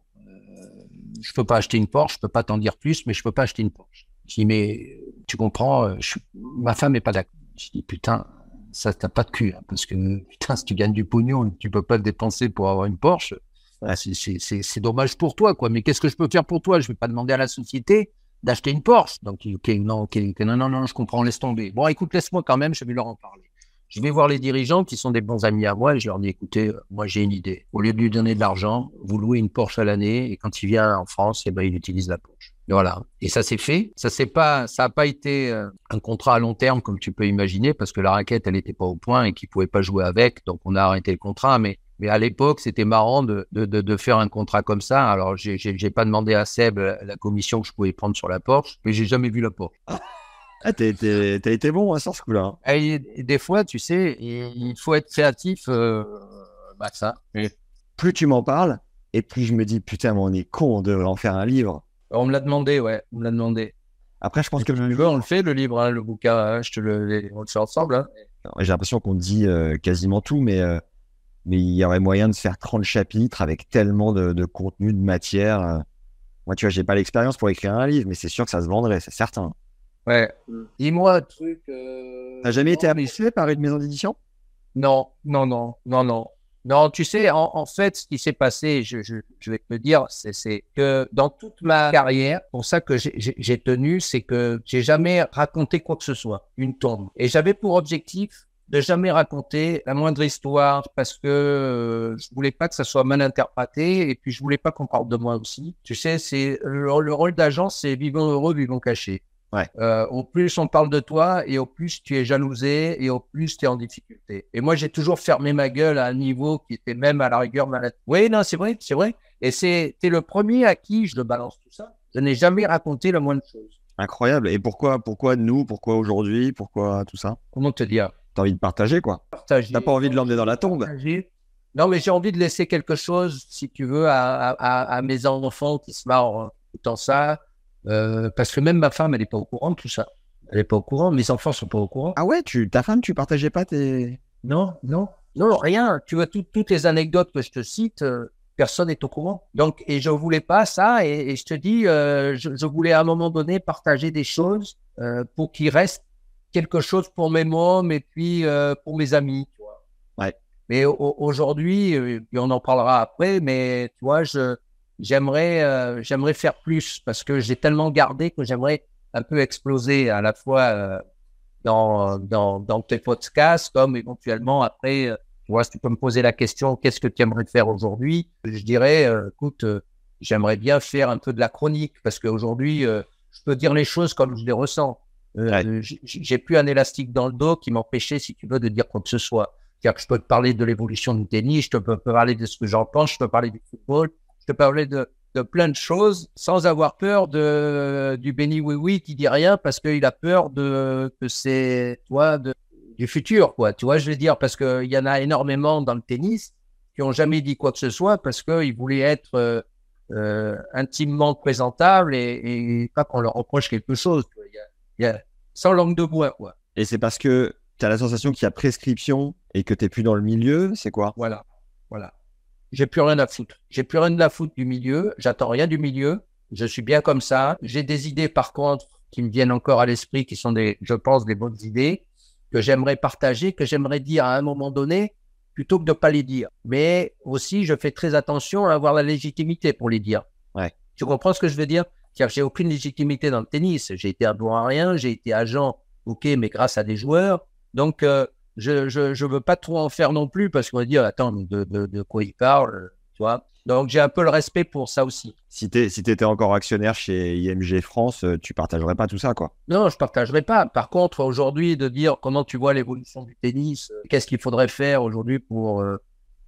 je peux pas acheter une Porsche, je peux pas t'en dire plus, mais je peux pas acheter une Porsche. Je dis, mais tu comprends, euh, je ma femme est pas d'accord. Je dis, putain, ça t'as pas de cul, hein, parce que putain, si tu gagnes du pognon tu peux pas le dépenser pour avoir une Porsche, Ouais. c'est- dommage pour toi, quoi. Mais qu'est-ce que je peux faire pour toi? Je vais pas demander à la société d'acheter une Porsche. Donc, ok, non, ok, non, non, non, je comprends, laisse tomber. Bon, écoute, laisse-moi quand même, je vais leur en parler. Je vais voir les dirigeants qui sont des bons amis à moi et je leur dis, écoutez, euh, moi j'ai une idée. Au lieu de lui donner de l'argent, vous louez une Porsche à l'année et quand il vient en France, eh ben, il utilise la Porsche. Voilà. Et ça s'est fait. Ça s'est pas, ça a pas été euh, un contrat à long terme comme tu peux imaginer parce que la raquette, elle n'était pas au point et qu'il pouvait pas jouer avec. Donc on a arrêté le contrat. Mais mais à l'époque, c'était marrant de, de, de, faire un contrat comme ça. Alors, j'ai j'ai j'ai pas demandé à Seb la commission que je pouvais prendre sur la Porsche, mais j'ai jamais vu la Porsche. Ah, t'as été, bon hein, sur ce coup-là. hein. Et, et des fois, tu sais, il faut être créatif. Euh, bah ça. Et Plus tu m'en parles, et plus je me dis, putain, mais on est con, on devrait en faire un livre. on me l'a demandé, ouais, on me l'a demandé. Après, je pense que Tu veux, on le fait le livre, hein, le bouquin. hein, je te le, on le fait ensemble. J'ai l'impression qu'on dit euh, quasiment tout, mais, euh, mais il y aurait moyen de faire 30 chapitres avec tellement de, de contenu, de matière. Moi, tu vois, j'ai pas l'expérience pour écrire un livre, mais c'est sûr que ça se vendrait, c'est certain. Ouais. Dis-moi un truc. Euh... T'as jamais été apprécié par une maison d'édition? Non, non, non, non, non. Non, tu sais, en, en fait, ce qui s'est passé, je, je, je, vais te le dire, c'est que dans toute ma carrière, pour ça que j'ai tenu, c'est que j'ai jamais raconté quoi que ce soit, une tombe. Et j'avais pour objectif de jamais raconter la moindre histoire parce que euh, je voulais pas que ça soit mal interprété et puis je voulais pas qu'on parle de moi aussi. Tu sais, c'est le, le, rôle d'agent, c'est vivant heureux, vivant caché. Ouais. Euh, au plus on parle de toi et au plus tu es jalousé et au plus tu es en difficulté. Et moi, j'ai toujours fermé ma gueule à un niveau qui était même à la rigueur malade. Oui, non, c'est vrai, c'est vrai. Et c'est le premier à qui je le balance tout ça. Je n'ai jamais raconté la moindre chose. Incroyable. Et pourquoi, pourquoi nous Pourquoi aujourd'hui Pourquoi tout ça? Comment te dire? T'as envie de partager, quoi. Partager. T'as pas envie de l'emmener dans la tombe Partager. Non, mais j'ai envie de laisser quelque chose, si tu veux, à, à, à mes enfants qui se marrent en écoutant ça. Euh, parce que même ma femme, elle n'est pas au courant de tout ça. Elle n'est pas au courant, mes enfants sont pas au courant. Ah ouais, tu, ta femme, tu partageais pas tes. Non, non, non, rien. Tu vois, tout, toutes les anecdotes que je te cite, euh, personne n'est au courant. Donc, et je voulais pas ça, et, et je te dis, euh, je, je, voulais à un moment donné partager des choses euh, pour qu'il reste quelque chose pour mes mômes et puis euh, pour mes amis. Tu vois. Ouais. Mais aujourd'hui, on en parlera après, mais tu vois, je j'aimerais euh, j'aimerais faire plus parce que j'ai tellement gardé que j'aimerais un peu exploser à la fois euh, dans, dans, dans tes podcasts comme éventuellement après euh, tu vois si tu peux me poser la question qu'est-ce que tu aimerais faire aujourd'hui? Je dirais euh, écoute euh, j'aimerais bien faire un peu de la chronique parce qu'aujourd'hui je peux dire les choses comme je les ressens. Ouais. j'ai plus un élastique dans le dos qui m'empêchait si tu veux de dire quoi que ce soit. C'est-à-dire que je peux te parler de l'évolution du tennis je te peux parler de ce que j'en pense je peux parler du football je te parlais de, de plein de choses sans avoir peur de du béni oui oui qui dit rien parce qu'il a peur de que c'est toi de du futur quoi. Tu vois je veux dire? Parce que il y en a énormément dans le tennis qui ont jamais dit quoi que ce soit parce qu'ils voulaient être euh, euh, intimement présentables et, et pas qu'on leur reproche quelque chose il y a, il y a sans langue de bois quoi. Et c'est parce que tu as la sensation qu'il y a prescription et que tu plus dans le milieu, c'est quoi? Voilà. Voilà j'ai plus rien à foutre. J'ai plus rien à foutre du milieu. J'attends rien du milieu. Je suis bien comme ça. J'ai des idées, par contre, qui me viennent encore à l'esprit, qui sont des, je pense, des bonnes idées que j'aimerais partager, que j'aimerais dire à un moment donné, plutôt que de pas les dire. Mais aussi, je fais très attention à avoir la légitimité pour les dire. Ouais. Tu comprends ce que je veux dire? Car j'ai aucune légitimité dans le tennis. J'ai été à rien. J'ai été agent. OK, mais grâce à des joueurs. Donc, euh, je, je, je veux pas trop en faire non plus parce qu'on va dire, attends, de, de, de quoi il parle, tu vois. Donc, j'ai un peu le respect pour ça aussi. Si tu si étais encore actionnaire chez IMG France, euh, tu partagerais pas tout ça, quoi. Non, je partagerais pas. Par contre, aujourd'hui, de dire comment tu vois l'évolution du tennis, euh, qu'est-ce qu'il faudrait faire aujourd'hui pour euh,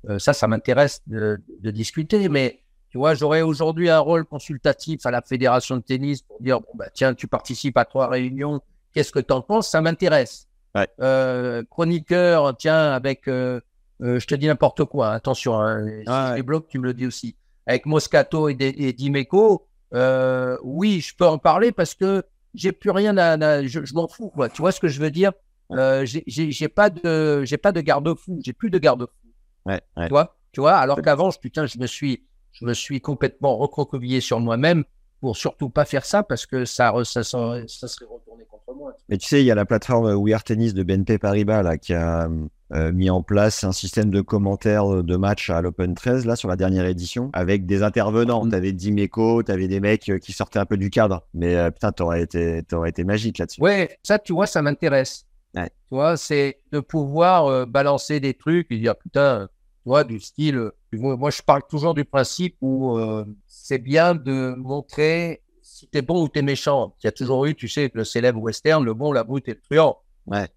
euh, ça, ça m'intéresse de, de, discuter. Mais tu vois, j'aurais aujourd'hui un rôle consultatif à la fédération de tennis pour dire, bon, bah, tiens, tu participes à trois réunions, qu'est-ce que tu en penses? Ça m'intéresse. Ouais. Euh, chroniqueur, tiens, avec, euh, euh, je te dis n'importe quoi, attention, hein, si Ah je ouais. débloque, tu me le dis aussi. Avec Moscato et, et Dimeco, euh, oui, je peux en parler parce que j'ai plus rien à, à- je, je m'en fous, quoi. Tu vois ce que je veux dire? Euh, J'ai pas de, j'ai pas de garde-fou, j'ai plus de garde-fou. Ouais, ouais. Tu vois? Tu vois? Alors qu'avant, putain, je me suis, je me suis complètement recroquevillé sur moi-même pour surtout pas faire ça parce que ça, ça, serait- ça serait retourné contre moi. Mais tu sais, il y a la plateforme We Are Tennis de BNP Paribas là, qui a euh, mis en place un système de commentaires de match à l'Open 13 là sur la dernière édition avec des intervenants. Mm. T'avais Dimeco, t'avais des mecs euh, qui sortaient un peu du cadre. Mais euh, putain, t'aurais été, t'aurais été magique là-dessus. Ouais, ça, tu vois, ça m'intéresse. Ouais. Tu vois, c'est de pouvoir euh, balancer des trucs et dire, putain, tu vois, du style. euh, moi, je parle toujours du principe où euh, c'est bien de montrer si t'es bon ou t'es méchant. Il y a toujours eu, tu sais, le célèbre western, le bon, la brute et le truand. Ouais. Tu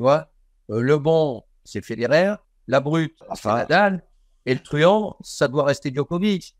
vois, Euh, le bon, c'est Federer, la brute, c'est Enfin. Nadal, et le truand, ça doit rester Djokovic.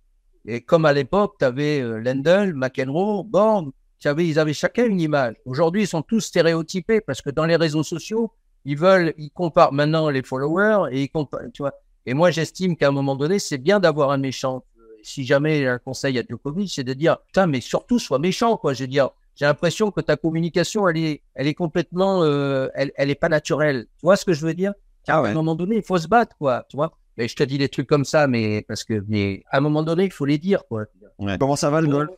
Et comme à l'époque, tu avais Lendl, McEnroe, Borg, t'avais- ils avaient chacun une image. Aujourd'hui, ils sont tous stéréotypés parce que dans les réseaux sociaux, ils veulent, ils comparent maintenant les followers et ils comparent, tu vois. Et moi, j'estime qu'à un moment donné, c'est bien d'avoir un méchant. Si jamais un conseil à Djokovic, c'est de dire, putain, mais surtout, sois méchant, quoi. Je veux dire, j'ai l'impression que ta communication, elle est, elle est complètement, euh, elle, elle est pas naturelle. Tu vois ce que je veux dire? Ah À un moment donné, il faut se battre, quoi. Tu vois? Et je te dis des trucs comme ça, mais parce que, mais à un moment donné, il faut les dire, quoi. Ouais. Comment ça va le golf?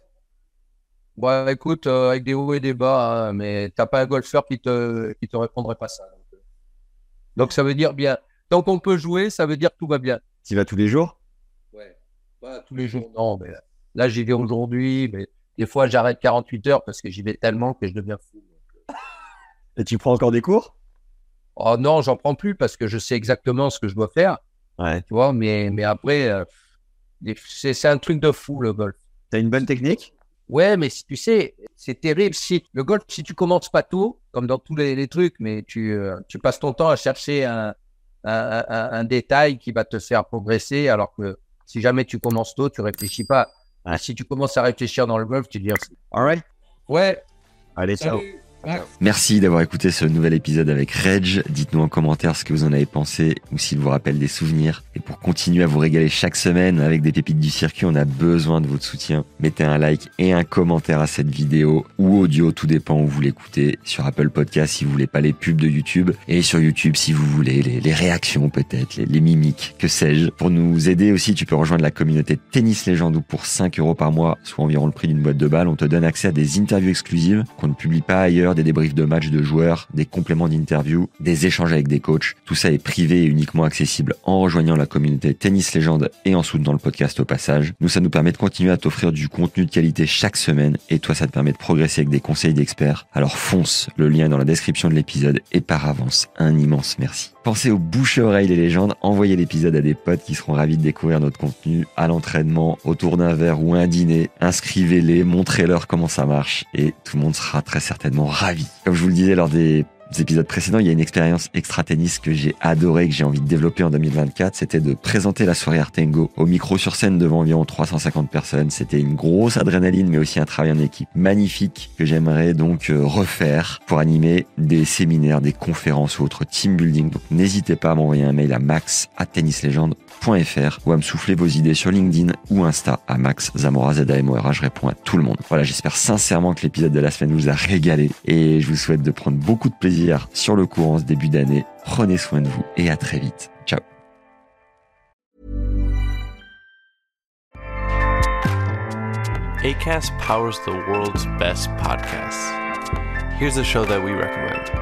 Bon, écoute, euh, avec des hauts et des bas, hein, mais t'as pas un golfeur qui te, qui te répondrait pas ça. Donc. Donc, ça veut dire bien. Tant qu'on peut jouer, ça veut dire que tout va bien. Tu vas tous les jours? Ouais. Pas tous les jours, non, mais là, j'y vais aujourd'hui, mais des fois, j'arrête 48 heures parce que j'y vais tellement que je deviens fou. Et tu prends encore des cours? Oh non, j'en prends plus parce que je sais exactement ce que je dois faire, Ouais. tu vois, mais, mais après, euh, c'est c'est un truc de fou, le golf. T'as une bonne technique? Ouais, mais si tu sais, c'est terrible. Si le golf, si tu commences pas tôt, comme dans tous les, les trucs, mais tu, euh, tu passes ton temps à chercher un, un, un- un détail qui va te faire progresser, alors que si jamais tu commences tôt, tu réfléchis pas. Si tu commences à réfléchir dans le golf, tu te dis Alright. ouais. Allez, ciao. salut. Merci d'avoir écouté ce nouvel épisode avec Reg. Dites-nous en commentaire ce que vous en avez pensé ou s'il vous rappelle des souvenirs. Et pour continuer à vous régaler chaque semaine avec des pépites du circuit, on a besoin de votre soutien. Mettez un like et un commentaire à cette vidéo ou audio, tout dépend où vous l'écoutez. Sur Apple Podcast si vous voulez pas les pubs de YouTube et sur YouTube si vous voulez les, réactions peut-être, les, les mimiques, que sais-je. Pour nous aider aussi, tu peux rejoindre la communauté Tennis Légende où pour 5 euros par mois, soit environ le prix d'une boîte de balles, on te donne accès à des interviews exclusives qu'on ne publie pas ailleurs, des débriefs de matchs de joueurs, des compléments d'interviews, des échanges avec des coachs. Tout ça est privé et uniquement accessible en rejoignant la communauté Tennis Légende et en soutenant le podcast au passage. Nous, ça nous permet de continuer à t'offrir du contenu de qualité chaque semaine et toi, ça te permet de progresser avec des conseils d'experts. Alors fonce, le lien est dans la description de l'épisode et par avance, un immense merci. Pensez aux bouche à oreille les légendes, envoyez l'épisode à des potes qui seront ravis de découvrir notre contenu à l'entraînement, autour d'un verre ou un dîner. Inscrivez-les, montrez-leur comment ça marche et tout le monde sera très certainement ravi. Comme je vous le disais lors des épisodes précédents, il y a une expérience extra tennis que j'ai adoré, que j'ai envie de développer en 2024. C'était de présenter la soirée Artengo au micro sur scène devant environ 350 personnes. C'était une grosse adrénaline, mais aussi un travail en équipe magnifique que j'aimerais donc euh, refaire pour animer des séminaires, des conférences ou autres team building. Donc n'hésitez pas à m'envoyer un mail à max à ou à me souffler vos idées sur LinkedIn ou Insta à Max Zamora ZAMORA. Je réponds à tout le monde. Voilà, j'espère sincèrement que l'épisode de la semaine vous a régalé et je vous souhaite de prendre beaucoup de plaisir sur le cours en ce début d'année. Prenez soin de vous et à très vite. Ciao. ACAST powers the world's best podcasts. Here's a show that we recommend.